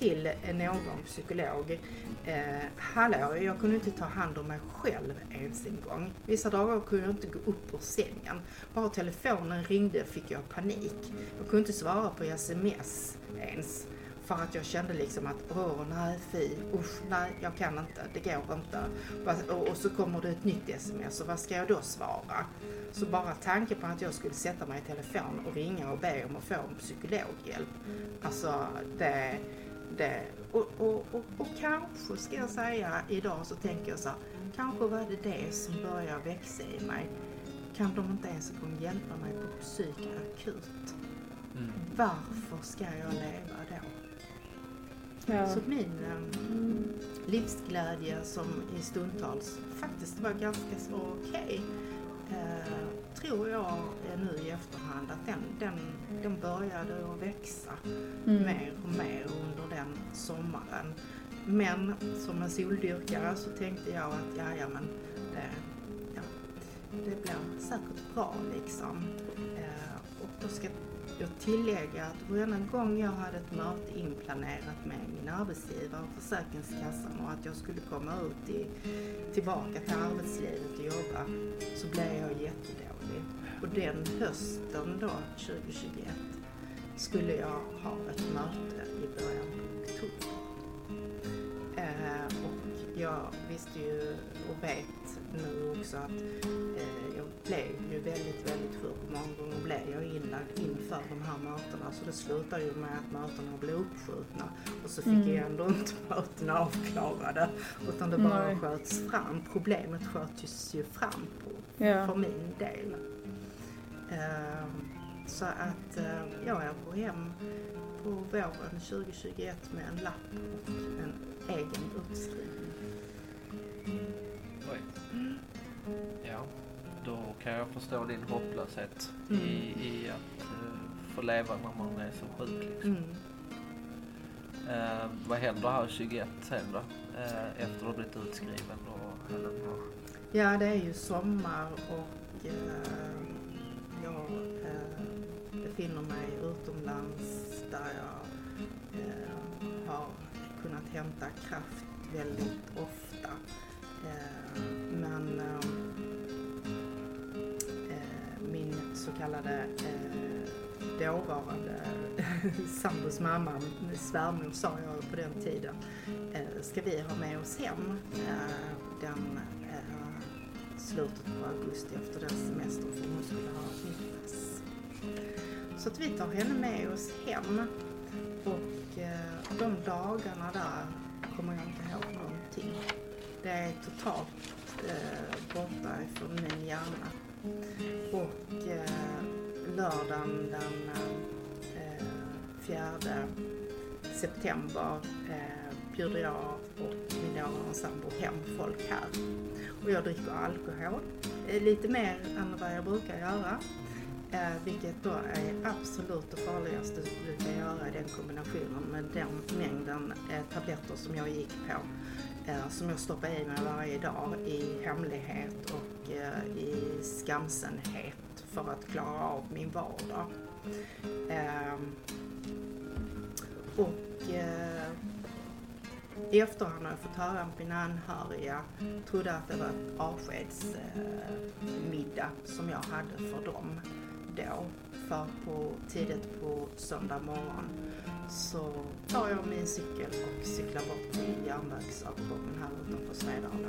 till någon psykolog. Eh, hallå, jag kunde inte ta hand om mig själv ens en gång. Vissa dagar kunde jag inte gå upp ur sängen. Bara telefonen ringde fick jag panik. Jag kunde inte svara på sms ens. För att jag kände liksom att, åh nej fy, usch nej jag kan inte, det går inte. Och, och så kommer det ett nytt sms och vad ska jag då svara? Så bara tanken på att jag skulle sätta mig i telefon och ringa och be om att få en psykologhjälp. Alltså det, det och, och, och, och kanske ska jag säga idag så tänker jag så här, kanske var det det som började växa i mig. Kan de inte ens en gång hjälpa mig på psyk akut? Mm. Varför ska jag leva då? Ja. Så min um, livsglädje som i stundtals faktiskt var ganska så okej. Eh, tror jag nu i efterhand att den, den, den började att växa Mm. mer och mer under den sommaren. Men som en soldyrkare så tänkte jag att ja, ja men det, ja, det blir säkert bra liksom. Eh, och då ska jag tillägga att varenda gång jag hade ett möte inplanerat med min arbetsgivare och Försäkringskassan och att jag skulle komma ut i, tillbaka till arbetslivet och jobba så blev jag jättedålig. Och den hösten då, 2021, skulle jag ha ett möte i början på oktober. Eh, och jag visste ju och vet nu också att eh, jag blev ju väldigt, väldigt sjuk. Många gånger blev jag inlagd inför de här mötena så det slutade ju med att mötena blev uppskjutna och så fick Mm. jag ändå inte <laughs> mötena avklarade utan det bara Nej. sköts fram. Problemet sköts ju fram på, Ja. för min del. Eh, så att eh, jag går hem på våren 2021 med en lapp och en egen utskrivning. Oj. Ja, då kan jag förstå din hopplöshet Mm. i, i att uh, få leva när man är så sjuk. Liksom. Mm. Eh, vad händer här 21 sen då? Eh, efter att ha blivit utskriven och den här... Ja, det är ju sommar och eh, jag befinner mig utomlands där jag hämta kraft väldigt ofta. Eh, men eh, eh, min så kallade dåvarande <laughs> sambos mamma, svärmor sa jag på den tiden, ska vi ha med oss hem den slutet på augusti efter den semestern för hon skulle ha mittpass. Så att vi tar henne med oss hem och de dagarna där kommer jag inte ihåg någonting. Det är totalt eh, borta ifrån min hjärna. Och eh, lördagen den eh, 4 september eh, bjuder jag och min dåvarande sambo hem folk här. Och jag dricker alkohol, eh, lite mer än vad jag brukar göra. Eh, vilket då är absolut det farligaste du brukar göra i den kombinationen med den mängden eh, tabletter som jag gick på. Eh, som jag stoppar i mig varje dag i hemlighet och eh, i skamsenhet för att klara av min vardag. Ehm, och eh, i efterhand har jag fått höra att mina anhöriga trodde att det var ett avskedsmiddag som jag hade för dem då. För på, tidigt på söndag morgon så tar jag min cykel och cyklar bort till järnvägsövergången här utanför Svedala.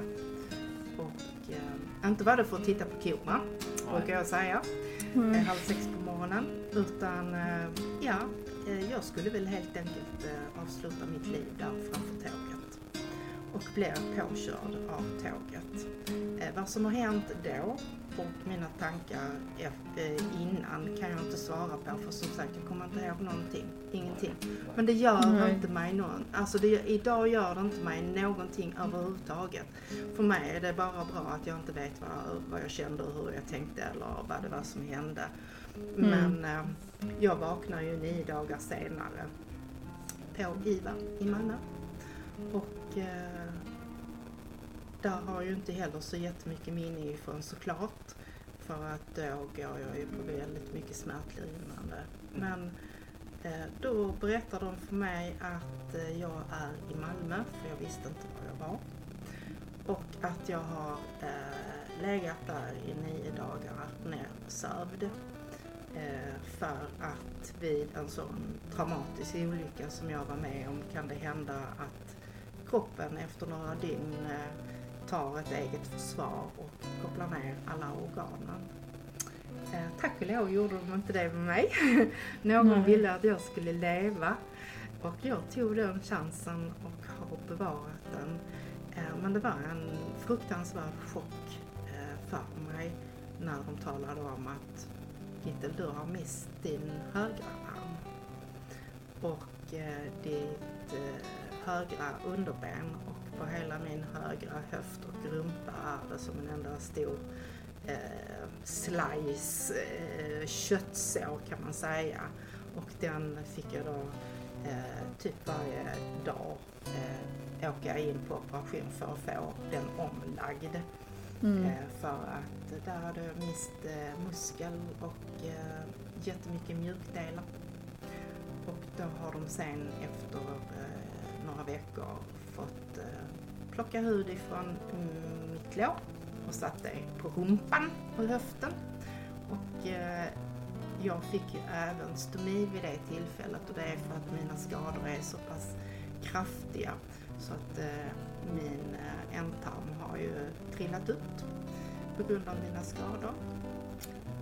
Och eh, inte var det för att titta på korna, brukar jag säga, Mm. eh, halv sex på morgonen. Utan eh, ja, eh, jag skulle väl helt enkelt eh, avsluta mitt liv där framför tåget. Och blev påkörd av tåget. Eh, vad som har hänt då och mina tankar eh, innan kan jag inte svara på för som sagt jag kommer inte ihåg någonting. Ingenting. Men det gör Nej. inte mig någon, alltså det, idag gör det inte mig någonting överhuvudtaget. För mig är det bara bra att jag inte vet vad, vad jag kände och hur jag tänkte eller vad det var som hände. Men eh, jag vaknar ju nio dagar senare på IVA i Malmö. Och eh, där har jag ju inte heller så jättemycket minne ifrån såklart. För att då går jag ju på väldigt mycket smärtlindrande. Men eh, då berättar de för mig att eh, jag är i Malmö, för jag visste inte var jag var. Och att jag har eh, legat där i nio dagar nersövd. Eh, för att vid en sån traumatisk olycka som jag var med om kan det hända att kroppen efter några dygn eh, tar ett eget försvar och kopplar ner alla organen. Eh, tack och lov gjorde de inte det med mig. <laughs> Någon Nej. ville att jag skulle leva och jag tog den chansen och har bevarat den. Eh, men det var en fruktansvärd chock eh, för mig när de talade om att Kittel, du har mist din högra arm och eh, ditt eh, högra underben på hela min högra höft och rumpa är det som en enda stor eh, slice eh, köttsår kan man säga. Och den fick jag då eh, typ varje dag eh, åka in på operation för att få den omlagd. Mm. Eh, för att där hade jag mist eh, muskel och eh, jättemycket mjukdelar. Och då har de sen efter eh, några veckor fått plockade plocka hud ifrån mm, mitt lår och satt på rumpan och höften. Och eh, jag fick ju även stomi vid det tillfället och det är för att mina skador är så pass kraftiga så att eh, min eh, ändtarm har ju trillat ut på grund av mina skador.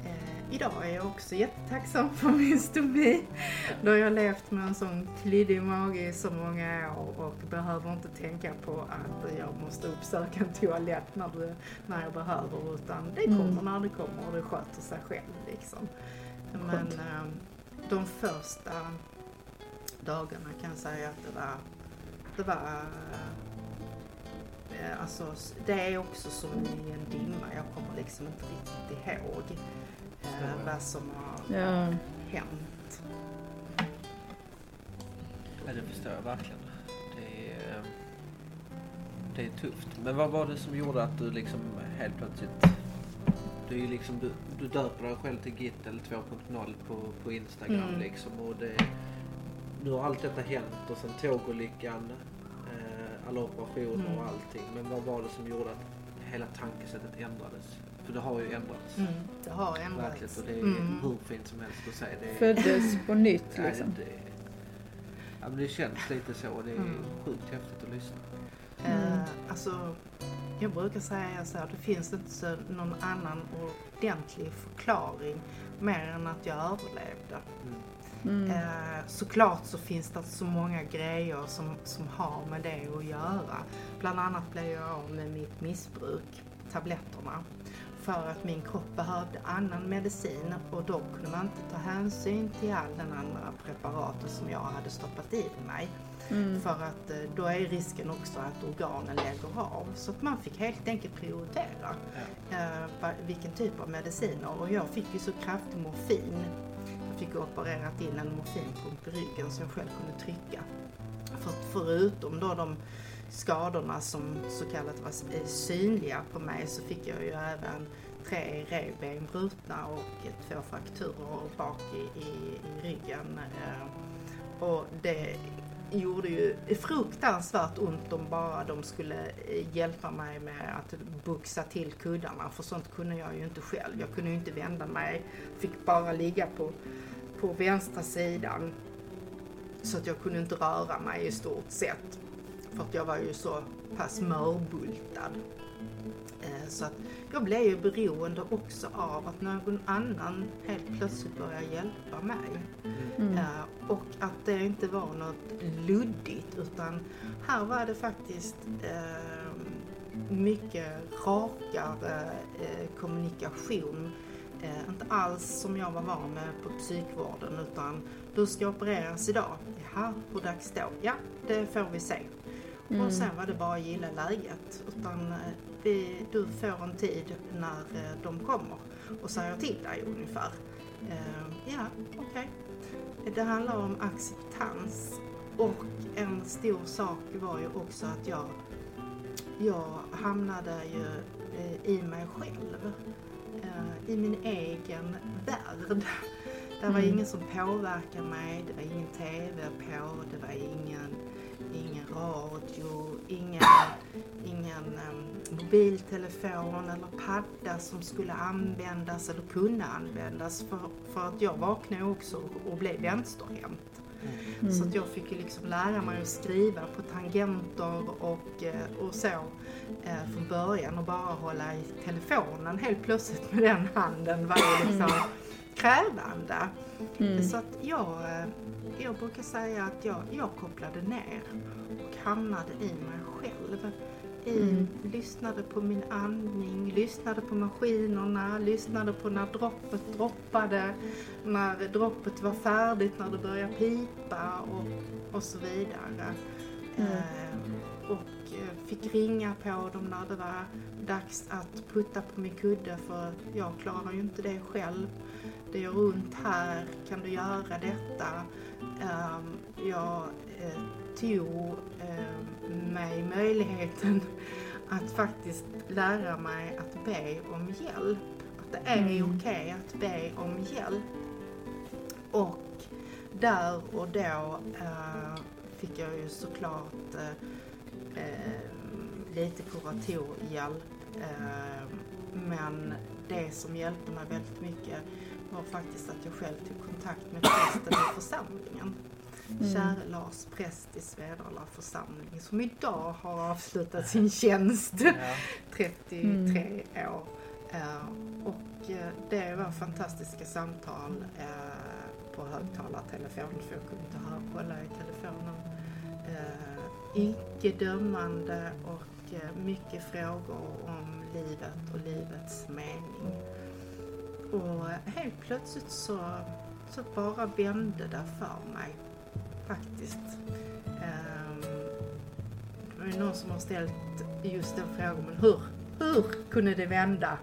Eh, idag är jag också jättetacksam för min stomi. Då har jag levt med en sån klyddig mage i så många år och behöver inte tänka på att jag måste uppsöka en toalett när, du, när jag behöver utan det kommer Mm. när det kommer och det sköter sig själv liksom. Men Skönt. eh, de första dagarna kan jag säga att det var, det var eh, alltså det är också som i en dimma. Jag kommer liksom inte riktigt ihåg eh, vad som har Ja. hänt. Ja, det förstår jag verkligen. Det är, det är tufft. Men vad var det som gjorde att du liksom helt plötsligt... Du, är liksom, du, du döper dig själv till Gittel 2.0 på, på Instagram Mm. liksom. Och det, nu har allt detta hänt och sen tågolyckan. alla operationer Mm. och allting. Men vad var det som gjorde att hela tankesättet ändrades? För det har ju ändrats. Mm, det har ändrats. Och det är Mm. hur fint som helst att säga. Det är, Föddes på nytt Nej, liksom. det, ja, men det känns lite så och det är Mm. sjukt häftigt att lyssna. Mm. Eh, alltså, jag brukar säga så här, det finns inte så någon annan ordentlig förklaring mer än att jag överlevde. Mm. Mm. Eh, såklart så finns det så många grejer som, som har med det att göra. Bland annat blev jag av med mitt missbruk, tabletterna. För att min kropp behövde annan medicin och då kunde man inte ta hänsyn till all den andra preparaten som jag hade stoppat i mig. Mm. För att eh, då är risken också att organen lägger av. Så att man fick helt enkelt prioritera eh, vilken typ av mediciner. Och jag fick ju så kraftig morfin. Jag fick opererat in en morfinpump i ryggen som jag själv kunde trycka. För, förutom då de skadorna som så kallat var synliga på mig så fick jag ju även tre revben brutna och två frakturer bak i, i, i ryggen. Eh, och det gjorde ju fruktansvärt ont om bara de skulle eh, hjälpa mig med att buxa till kuddarna för sånt kunde jag ju inte själv. Jag kunde ju inte vända mig, fick bara ligga på, på vänstra sidan så att jag kunde inte röra mig i stort sett. För att jag var ju så pass mörbultad. Eh, Så att jag blev ju beroende också av att någon annan helt plötsligt började hjälpa mig. Mm. Eh, och att det inte var något luddigt utan här var det faktiskt eh, mycket rakare kommunikation. Inte alls som jag var van med på psykvården utan du ska opereras idag. Jaha, hur dags då? Ja, det får vi se. Mm. Och sen var det bara att gilla läget. Utan eh, vi, du får en tid när eh, de kommer och säger till dig ungefär. Eh, ja, okej. Det handlar om acceptans och en stor sak var ju också att jag, jag hamnade ju eh, i mig själv. Eh, I min egen värld. Det var Mm. ingen som påverkade mig, det var ingen TV på, det var ingen radio, ingen, ingen um, mobiltelefon eller padda som skulle användas eller kunna användas för, för att jag vaknade också och blev vänsterhänt. Mm. Så att jag fick ju liksom lära mig att skriva på tangenter och, eh, och så eh, från början och bara hålla i telefonen helt plötsligt med den handen var ju liksom krävande. Mm. Så att jag, eh, jag brukar säga att jag, jag kopplade ner hamnade i mig själv. I, Mm. Lyssnade på min andning, lyssnade på maskinerna, lyssnade på när droppet droppade, när droppet var färdigt, när det började pipa och, och så vidare. Mm. Eh, och eh, fick ringa på dem när det var dags att putta på min kudde för jag klarar ju inte det själv. Det gör ont här, kan du göra detta? Ehm, jag eh, tog eh, mig möjligheten att faktiskt lära mig att be om hjälp. Att det är Mm. okej att be om hjälp. Och där och då eh, fick jag ju såklart eh, eh, lite kuratorhjälp. Eh, men det som hjälpte mig väldigt mycket var faktiskt att jag själv tog kontakt med prästen i församlingen. Mm. Käre Lars, präst i Svedala församling som idag har avslutat sin <laughs> tjänst. Ja. 33 år. Eh, och eh, det var fantastiska samtal eh, på högtalartelefon för jag kunde inte hö- hålla i telefonen. Icke dömande och mycket frågor om livet och livets mening. Och helt plötsligt så, så bara vände det för mig faktiskt. Ehm, det var ju någon som har ställt just den frågan, men hur, hur kunde det vända?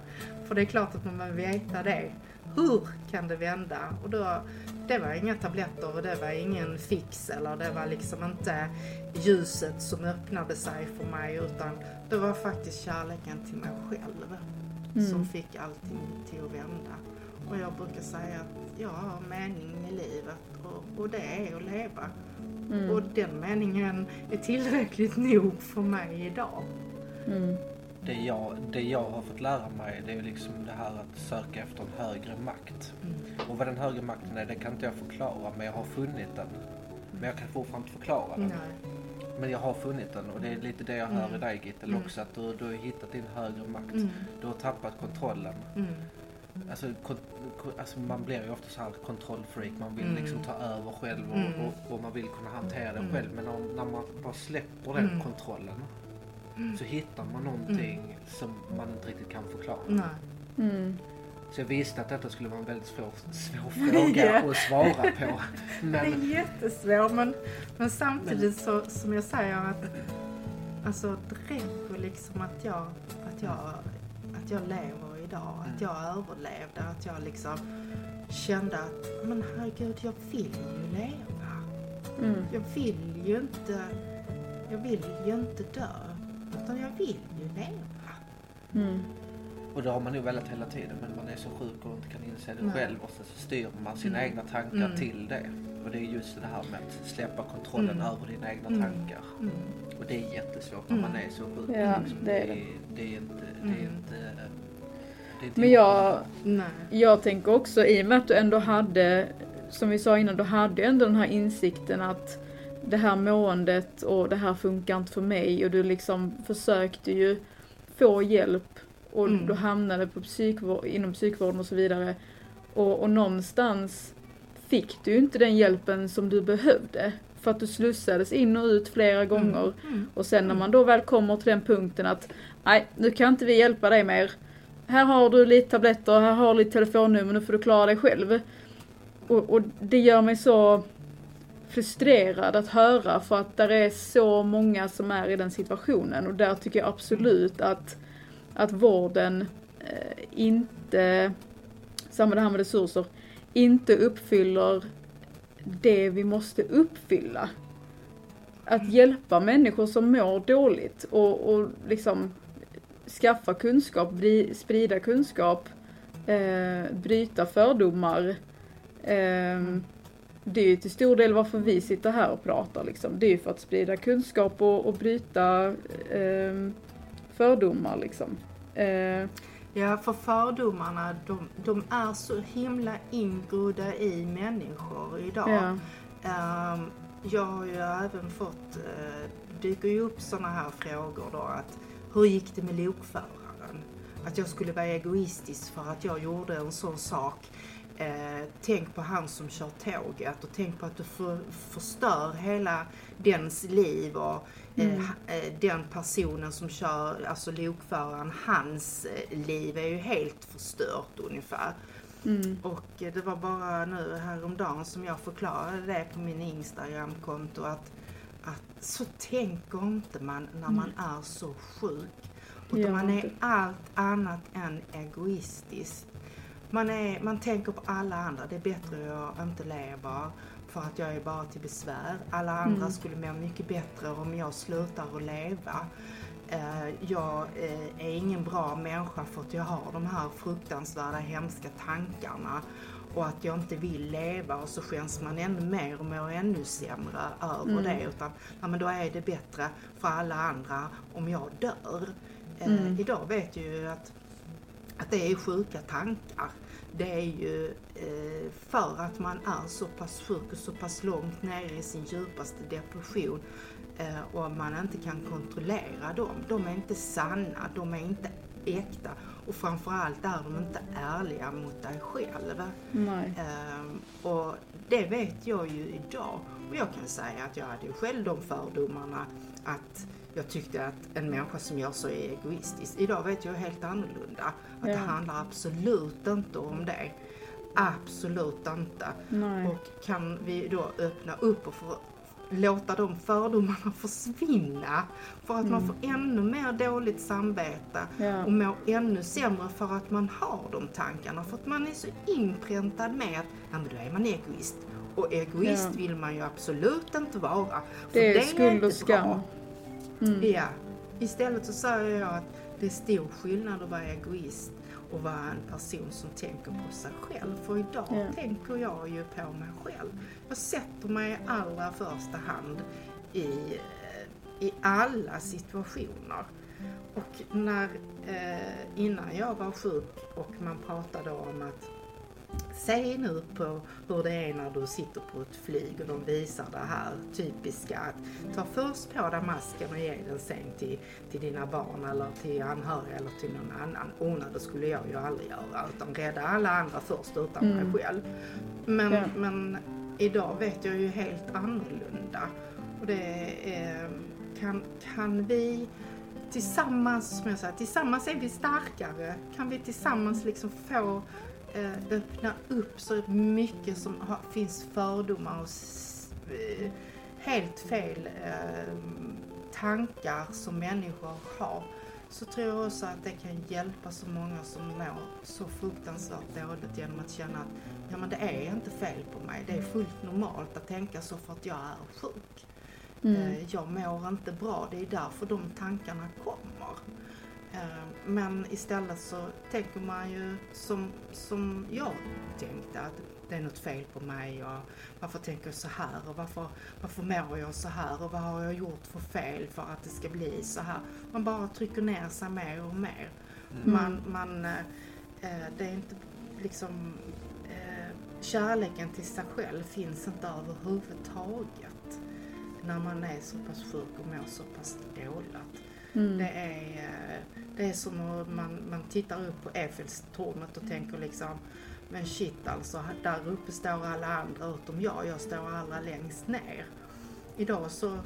För det är klart att man vill veta det. Hur kan det vända? Och då, det var inga tabletter och det var ingen fix eller det var liksom inte ljuset som öppnade sig för mig utan det var faktiskt kärleken till mig själv som Mm. fick allting till att vända. Och jag brukar säga att jag har mening i livet och, och det är att leva. Mm. Och den meningen är tillräckligt nog för mig idag. Mm. Det jag, det jag har fått lära mig det är liksom det här att söka efter en högre makt. Mm. Och vad den högre makten är det kan inte jag förklara men jag har funnit den. Men jag kan fortfarande inte förklara den. Nej. Men jag har funnit den och det är lite det jag hör Mm. i dig Gittel Mm. också. Att du, du har hittat din högre makt. Mm. Du har tappat kontrollen. Mm. Alltså, kon, alltså man blir ju ofta så här kontrollfreak. Man vill Mm. liksom ta över själv och, Mm. och, och man vill kunna hantera det Mm. själv. Men när, när man bara släpper den Mm. kontrollen så hittar man någonting som man inte riktigt kan förklara. Nej. Mm. Så jag visste att detta skulle vara en väldigt svår, svår <laughs> fråga Ja. att svara på. <laughs> Det Men är jättesvårt men, men samtidigt så som jag säger att alltså det räcker liksom att jag, att jag, att jag lever idag, Mm. att jag överlevde, att jag liksom kände att men herregud jag vill ju leva. Mm. Jag vill ju inte, jag vill ju inte dö utan jag vill ju leva. Mm. Och det har man nog velat hela tiden men man är så sjuk och inte kan inse det Nej. själv och så styr man sina Mm. egna tankar Mm. till det. Och det är just det här med att släppa kontrollen Mm. över dina egna Mm. tankar. Mm. Och det är jättesvårt när Mm. man är så sjuk. Ja, liksom. det är det. det är inte... Det är Mm. inte, det är inte Men jag, Nej. jag tänker också i och med att du ändå hade, som vi sa innan, du hade ändå den här insikten att det här måendet och det här funkar inte för mig och du liksom försökte ju få hjälp och Mm. du hamnade på psykvård, inom psykvården och så vidare. Och, och någonstans fick du inte den hjälpen som du behövde. För att du slussades in och ut flera gånger. Mm. Och sen när man då väl kommer till den punkten att nej, nu kan inte vi hjälpa dig mer. Här har du lite tabletter, här har du lite telefonnummer, nu får du klara dig själv. Och, och det gör mig så frustrerad att höra för att där är så många som är i den situationen och där tycker jag absolut att, att vården eh, inte, samma det här med resurser, inte uppfyller det vi måste uppfylla. Att hjälpa människor som mår dåligt och, och liksom skaffa kunskap, bli, sprida kunskap, eh, bryta fördomar. Eh, det är ju till stor del varför vi sitter här och pratar liksom. Det är ju för att sprida kunskap och, och bryta eh, fördomar liksom. Eh, Ja, för fördomarna de, de är så himla ingrodda i människor idag. ja. Ehm, jag har ju även fått, uh, dyker ju upp sådana här frågor då att hur gick det med lokföraren? Att jag skulle vara egoistisk för att jag gjorde en sån sak. Eh, tänk på han som kör tåget och tänk på att du för, förstör hela dens liv och eh, Mm. eh, den personen som kör, alltså lokföraren, hans eh, liv är ju helt förstört ungefär. Mm. Och det var bara nu häromdagen som jag förklarade det på min Instagramkonto att, att så tänker inte man när man är så sjuk. Utan Ja, man är allt annat än egoistisk. Man, är, man tänker på alla andra. Det är bättre att jag inte lever för att jag är bara till besvär. Alla andra Mm. skulle må mycket bättre om jag slutar att leva. Eh, jag eh, är ingen bra människa för att jag har de här fruktansvärda hemska tankarna och att jag inte vill leva och så skäms man ännu mer och mår ännu sämre över Mm. det. Utan ja, men då är det bättre för alla andra om jag dör. Eh, Mm. Idag vet jag ju att, att det är sjuka tankar. Det är ju eh, för att man är så pass sjuk och så pass långt nere i sin djupaste depression eh, och man inte kan kontrollera dem. De är inte sanna, de är inte äkta och framförallt är de inte ärliga mot dig själv. Nej. Ehm, och det vet jag ju idag. Och jag kan säga att jag hade ju själv de fördomarna att jag tyckte att en människa som jag så är egoistisk. Idag vet jag helt annorlunda. Att det Ja. handlar absolut inte om det. Absolut inte. Nej. Och kan vi då öppna upp och få, låta de fördomarna försvinna för att man Mm. får ännu mer dåligt samvete Ja. och mår ännu sämre för att man har de tankarna. För att man är så inpräntad med att ja, men då är man egoist. Och egoist Ja. vill man ju absolut inte vara. För Det är skuld inte och skam. Mm. Ja. Istället så säger jag att det är stor skillnad att vara egoist och vara en person som tänker på sig själv. För idag Ja. tänker jag ju på mig själv. Jag sätter mig i allra första hand i, eh, i alla situationer. Och när, eh, innan jag var sjuk och man pratade om att Se nu på hur det är när du sitter på ett flyg och de visar det här typiska att ta först på dig masken och ge den sen till, till dina barn eller till anhöriga eller till någon annan. Oh, nej, det skulle jag ju aldrig göra utan rädda alla andra först utan Mm. mig själv. Men, Ja. men idag vet jag ju helt annorlunda. Och det är, kan, kan vi tillsammans, som jag säger, tillsammans är vi starkare. Kan vi tillsammans liksom få eh, öppna upp så mycket som har, finns fördomar och eh, helt fel eh, tankar som människor har så tror jag också att det kan hjälpa så många som mår så fruktansvärt dåligt genom att känna att ja men det är inte fel på mig, det är fullt normalt att tänka så för att jag är sjuk. Mm. Eh, Jag mår inte bra, det är därför de tankarna kommer. Eh, Men istället så tänker man ju som, som jag tänkte att det är något fel på mig och varför tänker jag så här och varför, varför mår jag så här och vad har jag gjort för fel för att det ska bli så här. Man bara trycker ner sig mer och mer. Mm. Man, man, eh, det är inte liksom kärleken till sig själv finns inte överhuvudtaget när man är så pass sjuk och mår så pass dåligt. Mm. Det är, eh, det är som att man, man tittar upp på Eiffeltornet och tänker liksom men shit alltså, där uppe står alla andra utom jag, jag står allra längst ner. Idag så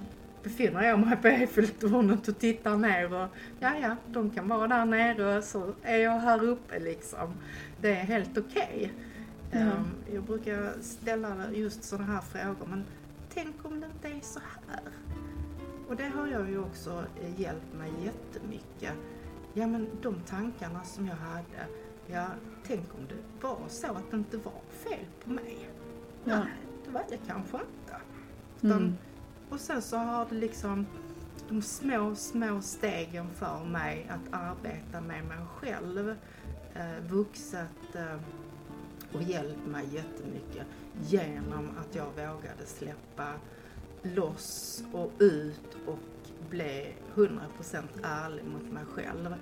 befinner jag mig på Eiffeltornet och tittar ner och ja, ja, de kan vara där nere och så är jag här uppe liksom. Det är helt okej. Ja. Ehm, Jag brukar ställa just sådana här frågor, men tänk om det inte är så här? Och det har jag ju också eh, hjälpt mig jättemycket. Ja men de tankarna som jag hade, ja tänk om det var så att det inte var fel på mig. Ja. Nej, det var det kanske inte. Utan, Mm. Och sen så har det liksom de små, små stegen för mig att arbeta med mig själv eh, vuxit eh, och hjälpt mig jättemycket genom att jag vågade släppa loss och ut och bli 100% ärlig mot mig själv.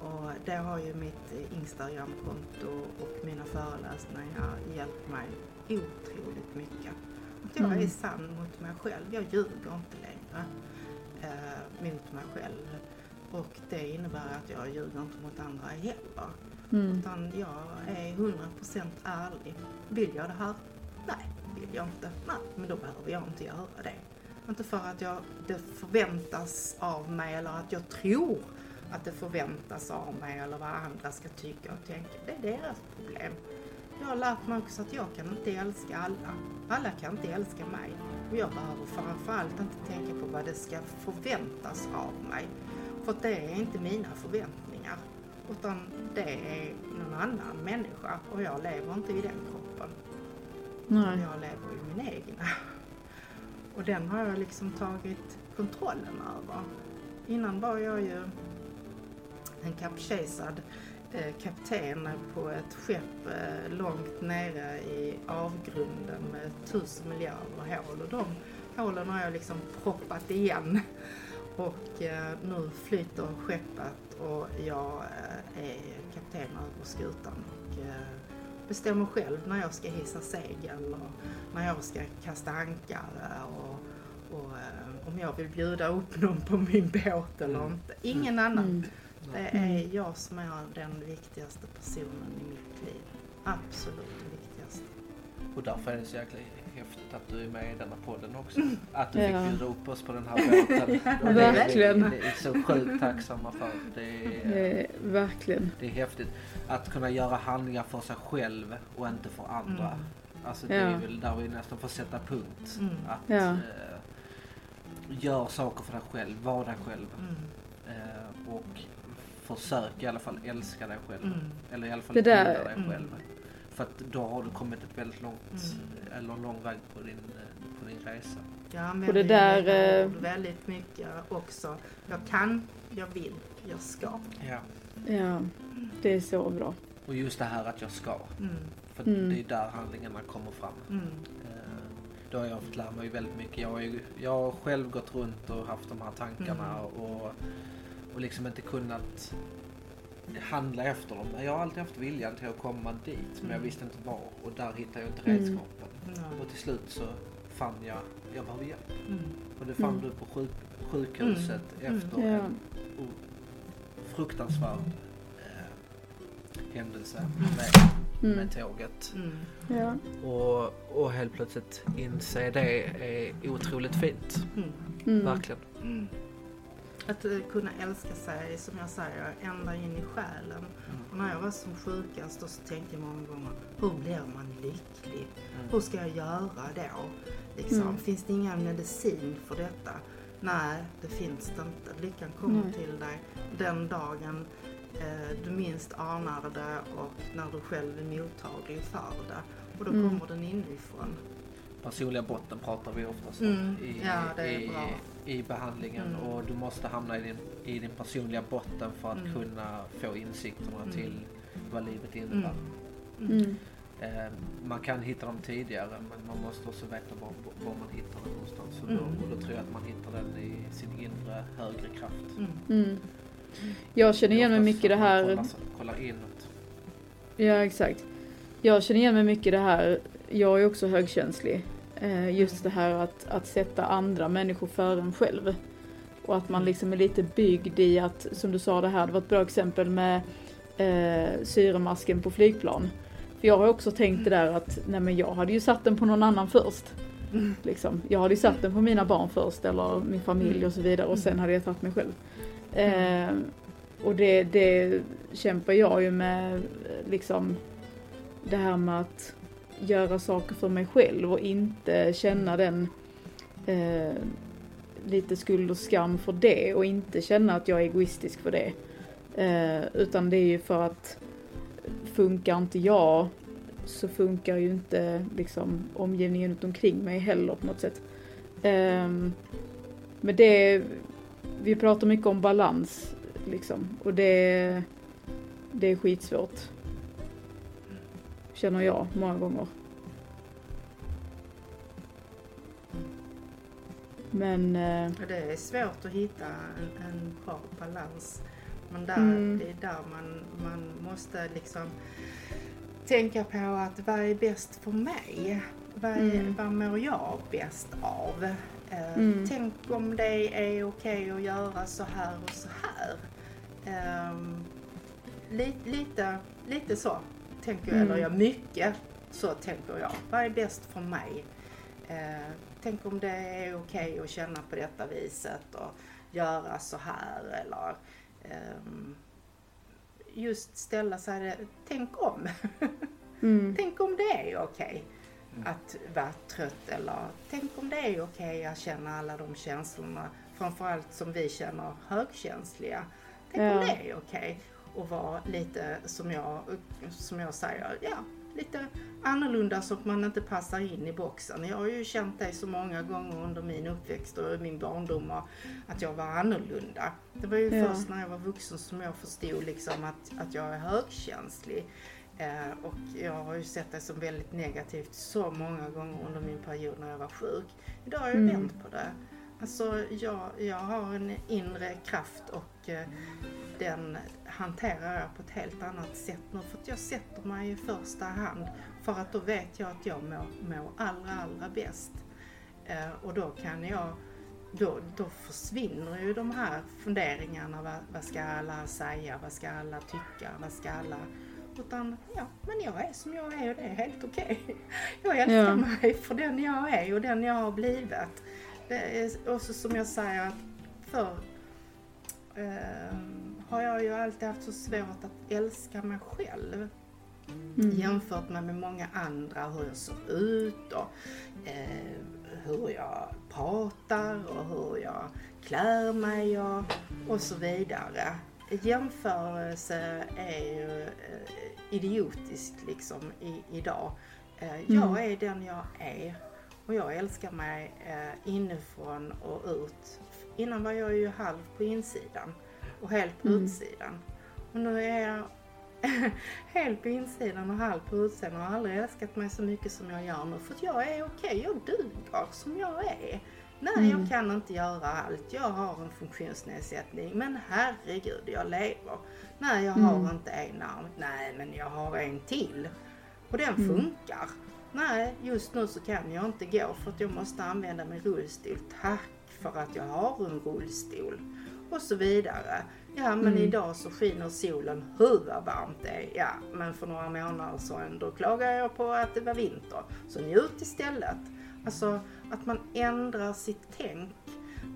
Och det har ju mitt Instagramkonto och mina föreläsningar hjälpt mig otroligt mycket. Att jag Mm. är sann mot mig själv. Jag ljuger inte längre eh, mot mig själv. Och det innebär att jag ljuger inte mot andra heller. Mm. Utan jag är 100% ärlig. Vill jag det här? Nej, vill jag inte. Nej, men då behöver jag inte göra det. Inte för att jag, det förväntas av mig eller att jag tror att det förväntas av mig eller vad andra ska tycka och tänka. Det är deras problem. Jag har lärt mig också att jag kan inte älska alla. Alla kan inte älska mig. Och jag behöver framförallt inte tänka på vad det ska förväntas av mig. För det är inte mina förväntningar. Utan det är någon annan människa och jag lever inte i den kroppen. Nej. Jag lever i min egna. Och den har jag liksom tagit kontrollen över. Innan var jag ju en kapsejsad eh, kapten på ett skepp eh, långt nere i avgrunden med tusen miljarder hål och de hålen har jag liksom proppat igen. Och eh, nu flyter skeppet och jag eh, är kapten över skutan och eh, bestämmer själv när jag ska hissa segel och när jag ska kasta ankare och, och eh, om jag vill bjuda upp någon på min båt eller Mm. inte. Ingen annan. Mm. Det är jag som är den viktigaste personen i mitt liv. Absolut viktigaste. Och därför är det så jäkla häftigt att du är med i denna podden också. Att du Ja. fick bjuda upp oss på den här båten. Och <laughs> det är Verkligen. Det är så sjukt tacksamma för. Det är, Eh, verkligen. det är häftigt att kunna göra handlingar för sig själv och inte för andra. Mm. Alltså det är Ja. väl där vi nästan får sätta punkt. Mm. Att Ja. eh, gör saker för dig själv, var dig själv. Mm. Eh, och försök i alla fall älska dig själv. Mm. Eller i alla fall Det där- dig Mm. själv. För att då har du kommit ett väldigt långt, Mm. eller lång väg på din, på din resa. Jag Och använder det där, eh, ord väldigt mycket också. Jag kan, jag vill, jag ska. Ja. Ja, det är så bra. Och just det här att jag ska. Mm. För Mm. det är där handlingarna kommer fram. Mm. Eh, Då har jag fått lära mig väldigt mycket. Jag har, ju, jag har själv gått runt och haft de här tankarna Mm. och, och liksom inte kunnat handla efter dem. Jag har alltid haft viljan till att komma dit men jag Mm. visste inte var och där hittade jag inte Mm. redskapen. Ja. Och till slut så fann jag, jag behöver hjälp. Mm. Och det fann Mm. du på sjuk, sjukhuset Mm. efter Ja. en fruktansvärd eh, händelse med, Mm. med tåget. Mm. Ja. Och, och helt plötsligt inse det är otroligt fint. Mm. Mm. Verkligen. Mm. Att eh, kunna älska sig, som jag säger, ända in i själen. Och när jag var som sjukast då så tänkte jag många gånger, hur blir man lycklig? Hur ska jag göra då? Liksom, Mm. Finns det ingen medicin för detta? Nej, det finns det inte. Lyckan kommer Nej. till dig den dagen eh, du minst anar det och när du själv är mottaglig för det. Och då Mm. kommer den inifrån. Personliga botten pratar vi oftast om Mm. i, Ja, det är i, bra. I behandlingen. Mm. Och du måste hamna i din, i din personliga botten för att Mm. kunna få insikterna Mm. till vad livet innebär. Mm. Mm. Eh, man kan hitta dem tidigare men man måste också veta var, var man hittar den någonstans. Och då, Mm. och då tror jag att man hittar den i sin inre högre kraft. Mm. Mm. Jag känner igen mig mycket i det här. Kollar, kollar inåt. Ja, exakt. Jag känner igen mig mycket i det här. Jag är också högkänslig. Eh, just det här att, att sätta andra människor före en själv. Och att man liksom är lite byggd i att, som du sa det här, det var ett bra exempel med eh, syremasken på flygplan. För jag har också tänkt det där att, nej men jag hade ju satt den på någon annan först. Mm. Liksom. Jag hade ju satt den på mina barn först eller min familj och så vidare och sen hade jag tagit mig själv. Eh, och det, det kämpar jag ju med, liksom det här med att göra saker för mig själv och inte känna den eh, lite skuld och skam för det och inte känna att jag är egoistisk för det. Eh, utan det är ju för att funkar inte jag så funkar ju inte liksom omgivningen runt omkring mig heller på något sätt. Eh, men det, vi pratar mycket om balans liksom och det, det är skitsvårt. Känner jag många gånger. Men eh, Och Det är svårt att hitta en, en bra balans. Men där, Mm. det är där man, man måste liksom tänka på att vad är bäst för mig? Vad, är, Mm. vad mår jag bäst av? Eh, Mm. Tänk om det är okej att göra så här och så här. Ehm, li, lite, lite så tänker jag, Mm. eller ja, mycket så tänker jag. Vad är bäst för mig? Eh, tänk om det är okej att känna på detta viset och göra så här eller ehm, just ställa sig tänk om. <laughs> mm, tänk om det är okej att vara trött eller tänk om det är okej att känna alla de känslorna, framförallt som vi känner högkänsliga. Tänk Ja. om det är okej att vara lite som jag, som jag säger, ja, lite annorlunda så att man inte passar in i boxen. Jag har ju känt det så många gånger under min uppväxt och min barndom och att jag var annorlunda. Det var ju Ja. först när jag var vuxen som jag förstod liksom att, att jag är högkänslig. Eh, och jag har ju sett det som väldigt negativt så många gånger under min period när jag var sjuk. Idag har jag Mm. vänt på det. Alltså jag, jag har en inre kraft och eh, den hanterar jag på ett helt annat sätt nu. För att jag sätter mig i första hand för att då vet jag att jag mår, mår allra, allra bäst. Eh, och då kan jag, då, då försvinner ju de här funderingarna. Vad, vad ska alla säga? Vad ska alla tycka? Vad ska alla... Utan ja, men jag är som jag är och det är helt okej. <laughs> Jag älskar Ja. mig för den jag är och den jag har blivit. Det är också som jag säger att förr eh, har jag ju alltid haft så svårt att älska mig själv mm, jämfört med, med många andra, hur jag ser ut och eh, hur jag pratar och hur jag klär mig och, och så vidare. Jämförelse är ju eh, idiotiskt liksom i, idag. Eh, jag Mm. är den jag är och jag älskar mig eh, inifrån och ut. Innan var jag ju halv på insidan och helt på Mm. utsidan. Och nu är jag <laughs> helt på insidan och halv på utsidan och har aldrig älskat mig så mycket som jag gör nu. För att jag är okej, jag duger som jag är. Nej, mm. jag kan inte göra allt. Jag har en funktionsnedsättning. Men herregud, jag lever. Nej, jag har mm. inte en arm. Nej, men jag har en till. Och den mm. funkar. Nej, just nu så kan jag inte gå för att jag måste använda min rullstol. Tack för att jag har en rullstol. Och så vidare. Ja, men mm. idag så skiner solen. Hur varmt det är. Ja, men för några månader sedan då klagade jag på att det var vinter. Så njut istället. Alltså att man ändrar sitt tänk.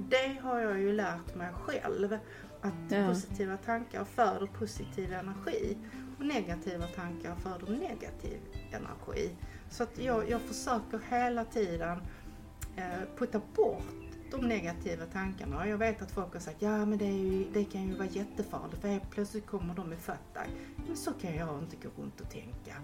Det har jag ju lärt mig själv. Att ja. positiva tankar föder positiv energi och negativa tankar föder negativ energi. Så att jag, jag försöker hela tiden eh, putta bort de negativa tankarna. Jag vet att folk har sagt ja men det, ju, det kan ju vara jättefarligt för helt plötsligt kommer de ifatt dig. Men så kan jag inte gå runt och tänka.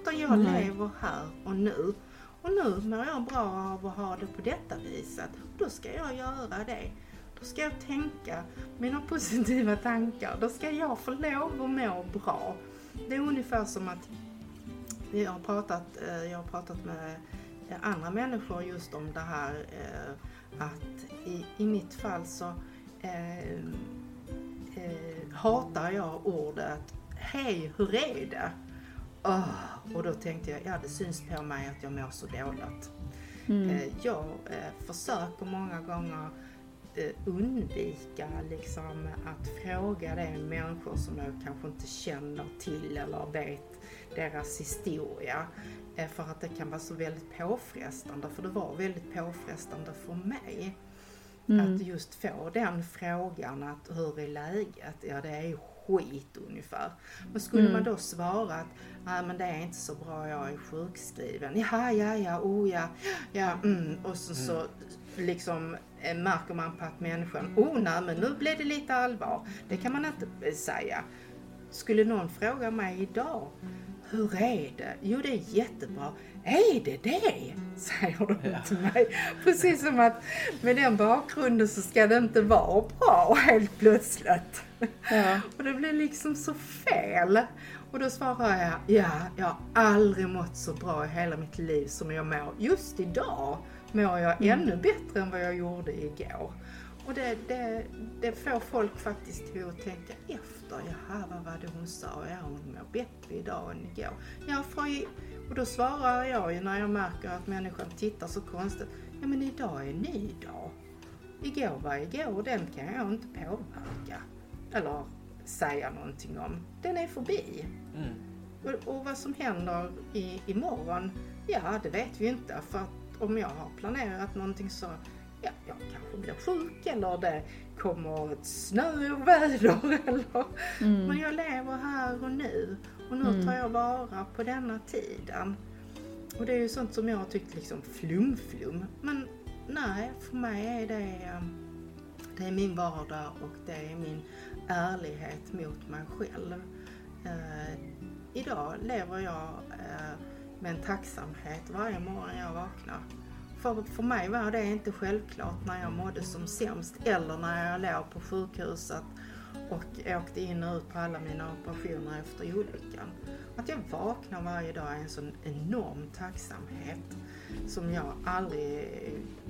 Utan jag Nej. lever här och nu. Och nu mår jag bra av att ha det på detta viset. Och då ska jag göra det. Då ska jag tänka mina <laughs> positiva tankar. Då ska jag få lov att må bra. Det är ungefär som att jag har pratat, eh, jag har pratat med andra människor just om det här eh, att i, i mitt fall så eh, eh, hatar jag ordet Hej, hur är det? Oh, och då tänkte jag, ja det syns på mig att jag mår så dåligt. Mm. Eh, jag eh, försöker många gånger eh, undvika liksom att fråga de människor som jag kanske inte känner till eller vet deras historia. Eh, för att det kan vara så väldigt påfrestande, för det var väldigt påfrestande för mig. Mm. Att just få den frågan att hur är läget? Ja det är skit ungefär. Men skulle mm. man då svara att nej men det är inte så bra, jag är sjukskriven. Ja, ja, ja, oh ja, ja, mm. Och så, så mm. liksom eh, märker man på att människan, oh nej men nu blir det lite allvar. Det kan man inte säga. Skulle någon fråga mig idag, hur är det? Jo, det är jättebra. Är det det? <laughs> Säger de ja. till mig. Precis som att med den bakgrunden så ska det inte vara bra <laughs> helt plötsligt. Ja. Och det blir liksom så fel. Och då svarar jag, ja, jag har aldrig mått så bra i hela mitt liv som jag mår. Just idag mår jag mm. ännu bättre än vad jag gjorde igår. Och det, det, det får folk faktiskt till att tänka efter. Jaha, vad var det hon sa? Ja, hon mår bättre idag än igår. Ja, för, och då svarar jag ju när jag märker att människan tittar så konstigt. Ja, men idag är en ny dag. Igår var igår och den kan jag inte påverka. Eller säga någonting om. Den är förbi. Mm. Och, och, vad som händer i, imorgon, ja det vet vi inte. För att om jag har planerat någonting så ja, jag kanske blir sjuk eller det kommer ett snöoväder <laughs> eller mm. Men jag lever här och nu och nu mm. tar jag vara på denna tiden. Och det är ju sånt som jag har tyckt liksom flum-flum. Men nej, för mig är det, um, det är min vardag och det är min ärlighet mot mig själv. Uh, idag lever jag uh, med en tacksamhet varje morgon jag vaknar. För, för mig var det inte självklart när jag mådde som sämst eller när jag låg på sjukhuset och åkte in och ut på alla mina operationer efter olyckan. Att jag vaknar varje dag är en sån enorm tacksamhet som jag aldrig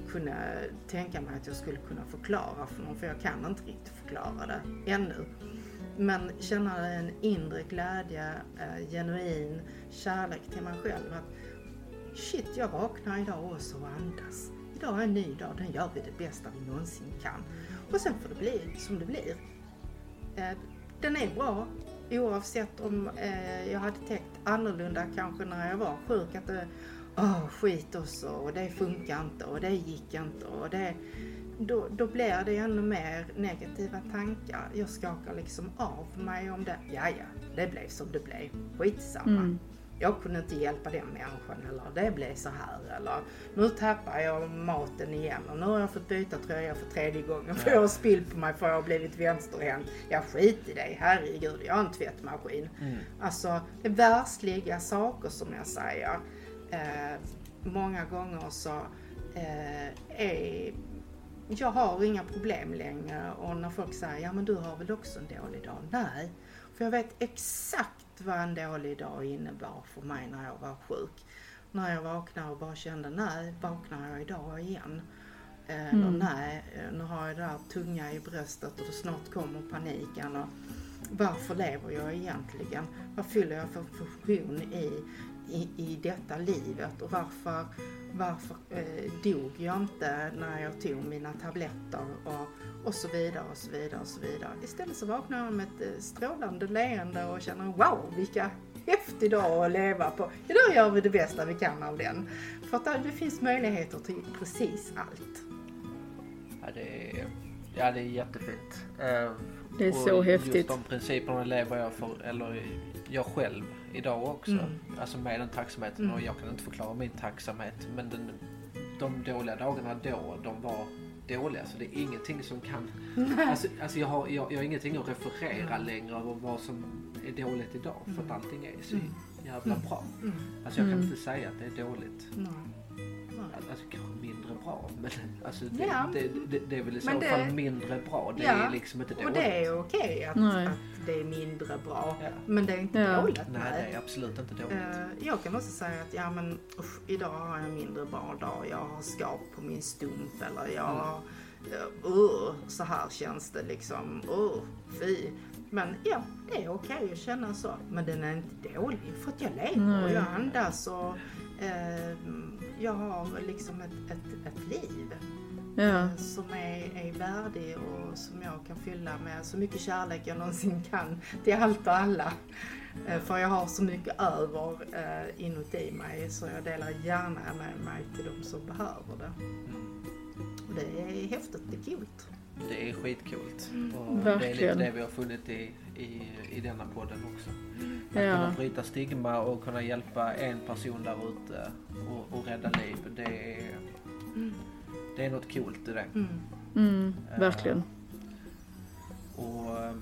kunde tänka mig att jag skulle kunna förklara för någon, för jag kan inte riktigt förklara det ännu. Men känna en inre glädje, eh, genuin kärlek till mig själv. Att shit, jag vaknar idag också och andas. Idag är en ny dag, den gör vi det bästa vi någonsin kan. Och sen får det bli som det blir. Eh, den är bra oavsett om eh, jag hade tänkt annorlunda kanske när jag var sjuk. Att det, oh, skit också och det funkar inte och det gick inte och det då, då blir det ännu mer negativa tankar. Jag skakar liksom av mig om det. Ja, ja, det blev som det blev. Skitsamma. Mm jag kunde inte hjälpa den människan eller det blev så här eller nu tappar jag maten igen och nu har jag fått byta tröja för tredje gången för jag har spillt på mig för jag har blivit vänsterhänt. Jag skit i dig, herregud jag har en tvättmaskin. Mm. Alltså det är världsliga saker som jag säger. Eh, många gånger så eh, är jag har inga problem längre och när folk säger ja men du har väl också en dålig dag? Nej, För jag vet exakt vad en dålig dag innebar för mig när jag var sjuk. När jag vaknade och bara kände, nej, vaknar jag idag igen? Eh, Mm. nej, eh, nu har jag det där tunga i bröstet och snart kommer paniken. Och varför lever jag egentligen? Vad fyller jag för funktion i, i, i detta livet? Och varför, varför eh, dog jag inte när jag tog mina tabletter? Och, och så vidare och så vidare och så vidare. Istället så vaknar jag med ett eh, strålande leende och känner wow vilka häftig dag att leva på. Idag gör vi det bästa vi kan av den. För att det finns möjligheter till precis allt. Ja, det är, ja, det är jättefint. Eh, Det är och så häftigt. Just de principerna lever jag för, eller jag själv idag också. Mm. Alltså med den tacksamheten. Mm. Och jag kan inte förklara min tacksamhet. Men den, de dåliga dagarna då, de var dåliga. Så det är ingenting som kan... Alltså, alltså jag, har, jag, jag har ingenting att referera längre över vad som är dåligt idag. För att allting är så Mm. jävla Mm. bra. Mm. Alltså jag kan Mm. inte säga att det är dåligt. Nej. Alltså kanske mindre bra. Men alltså det, Ja. det, det, det är väl i så fall mindre bra. Det Ja. är liksom inte dåligt. Och det är okej att, att det är mindre bra. Ja. Men det är inte Ja. dåligt. Nej, det är absolut inte dåligt. Eh, Jag kan också säga att ja, men, usch, idag har jag en mindre bra dag. Jag har skap på min stump eller jag Mm. har... Uh, uh, så här känns det liksom. Uh, fy. Men ja, det är okej att känna så. Men den är inte dålig för att jag lever och jag andas och eh, jag har liksom ett, ett, ett liv Ja. eh, som är, är värdig och som jag kan fylla med så mycket kärlek jag någonsin kan till allt och alla. Eh, För jag har så mycket över eh, inuti mig så jag delar gärna med mig till de som behöver det. Och det är häftigt, det är coolt. Det är skitcoolt. Mm. Och det är lite Verkligen. det vi har funnit i, i, i denna podden också. Att Ja. kunna bryta stigma och kunna hjälpa en person där ute och, och rädda liv. Det är, Mm. det är något coolt i det. Mm. Mm, verkligen. Och eh,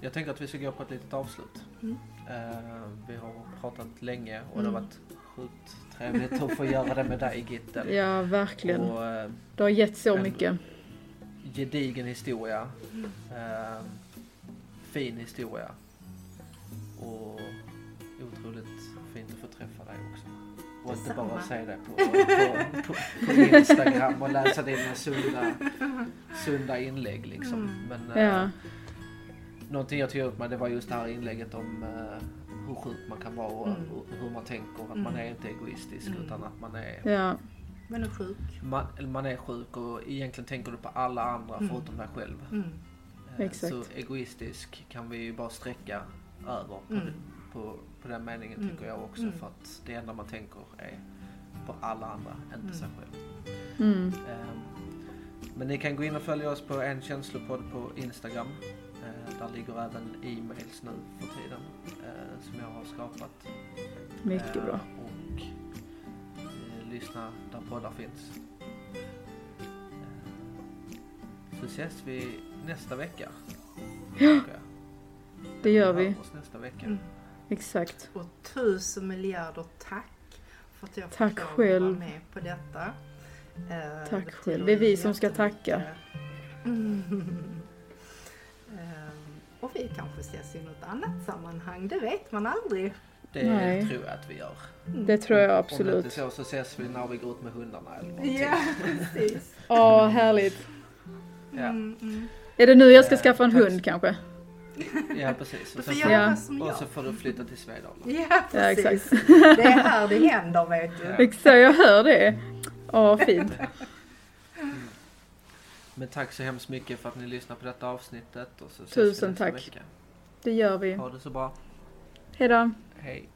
jag tänker att vi ska gå på ett litet avslut. Mm. Eh, vi har pratat länge och det har Mm. varit sjukt trevligt att få göra det med dig Gittel. <laughs> Ja, verkligen. Och eh, Det har gett så en- mycket. gedigen historia. Eh, fin historia. Och otroligt fint att få träffa dig också. Och inte bara se det på, på, på, på Instagram och läsa dina sunda, sunda inlägg liksom. Mm. Men eh, Ja, någonting jag tog upp med det var just det här inlägget om eh, hur sjuk man kan vara och Mm. hur, hur man tänker. Att Mm. man är inte egoistisk Mm. utan att man är, ja, Men är sjuk. man, eller man är sjuk och egentligen tänker du på alla andra Mm. förutom dig själv. Eh, Exakt. Så egoistisk kan vi ju bara sträcka över på, Mm. på, på den meningen Mm. tycker jag också. Mm. För att det enda man tänker är på alla andra, inte Mm. sig själv. Ehm, Men ni kan gå in och följa oss på en känslopodd på Instagram. Eh, Där ligger även e-mails nu för tiden eh, som jag har skapat. mycket bra. Och lyssna där poddar finns. Eh, Så ses vi nästa vecka. Jag. Det gör Vi nästa vecka. Mm. Exakt. Och tusen miljarder tack för att jag fick Tack att själv. vara med på detta. Eh, Tack betyder själv. Det är vi som ska tacka. Mm. <laughs> Eh, och vi kanske ses i något annat sammanhang, det vet man aldrig. Det Nej. tror jag att vi gör. Det tror jag Om absolut. inte så så ses vi när vi går ut med hundarna eller någonting. <laughs> Ja, precis. Åh, härligt. Ja. Mm, mm. Är det nu jag ska Eh, skaffa en hund kanske? Ja precis. Och, får sen göra Ja. och så får du flytta till Svedala. Ja, Ja, precis. exakt. Det är här det händer vet du. Ja. Exakt, jag hör det. Åh, fint. Men tack så hemskt mycket för att ni lyssnar på detta avsnittet. Och så Tusen tack. Vecka. Det gör vi. Ha det så bra. Hejdå. Hej.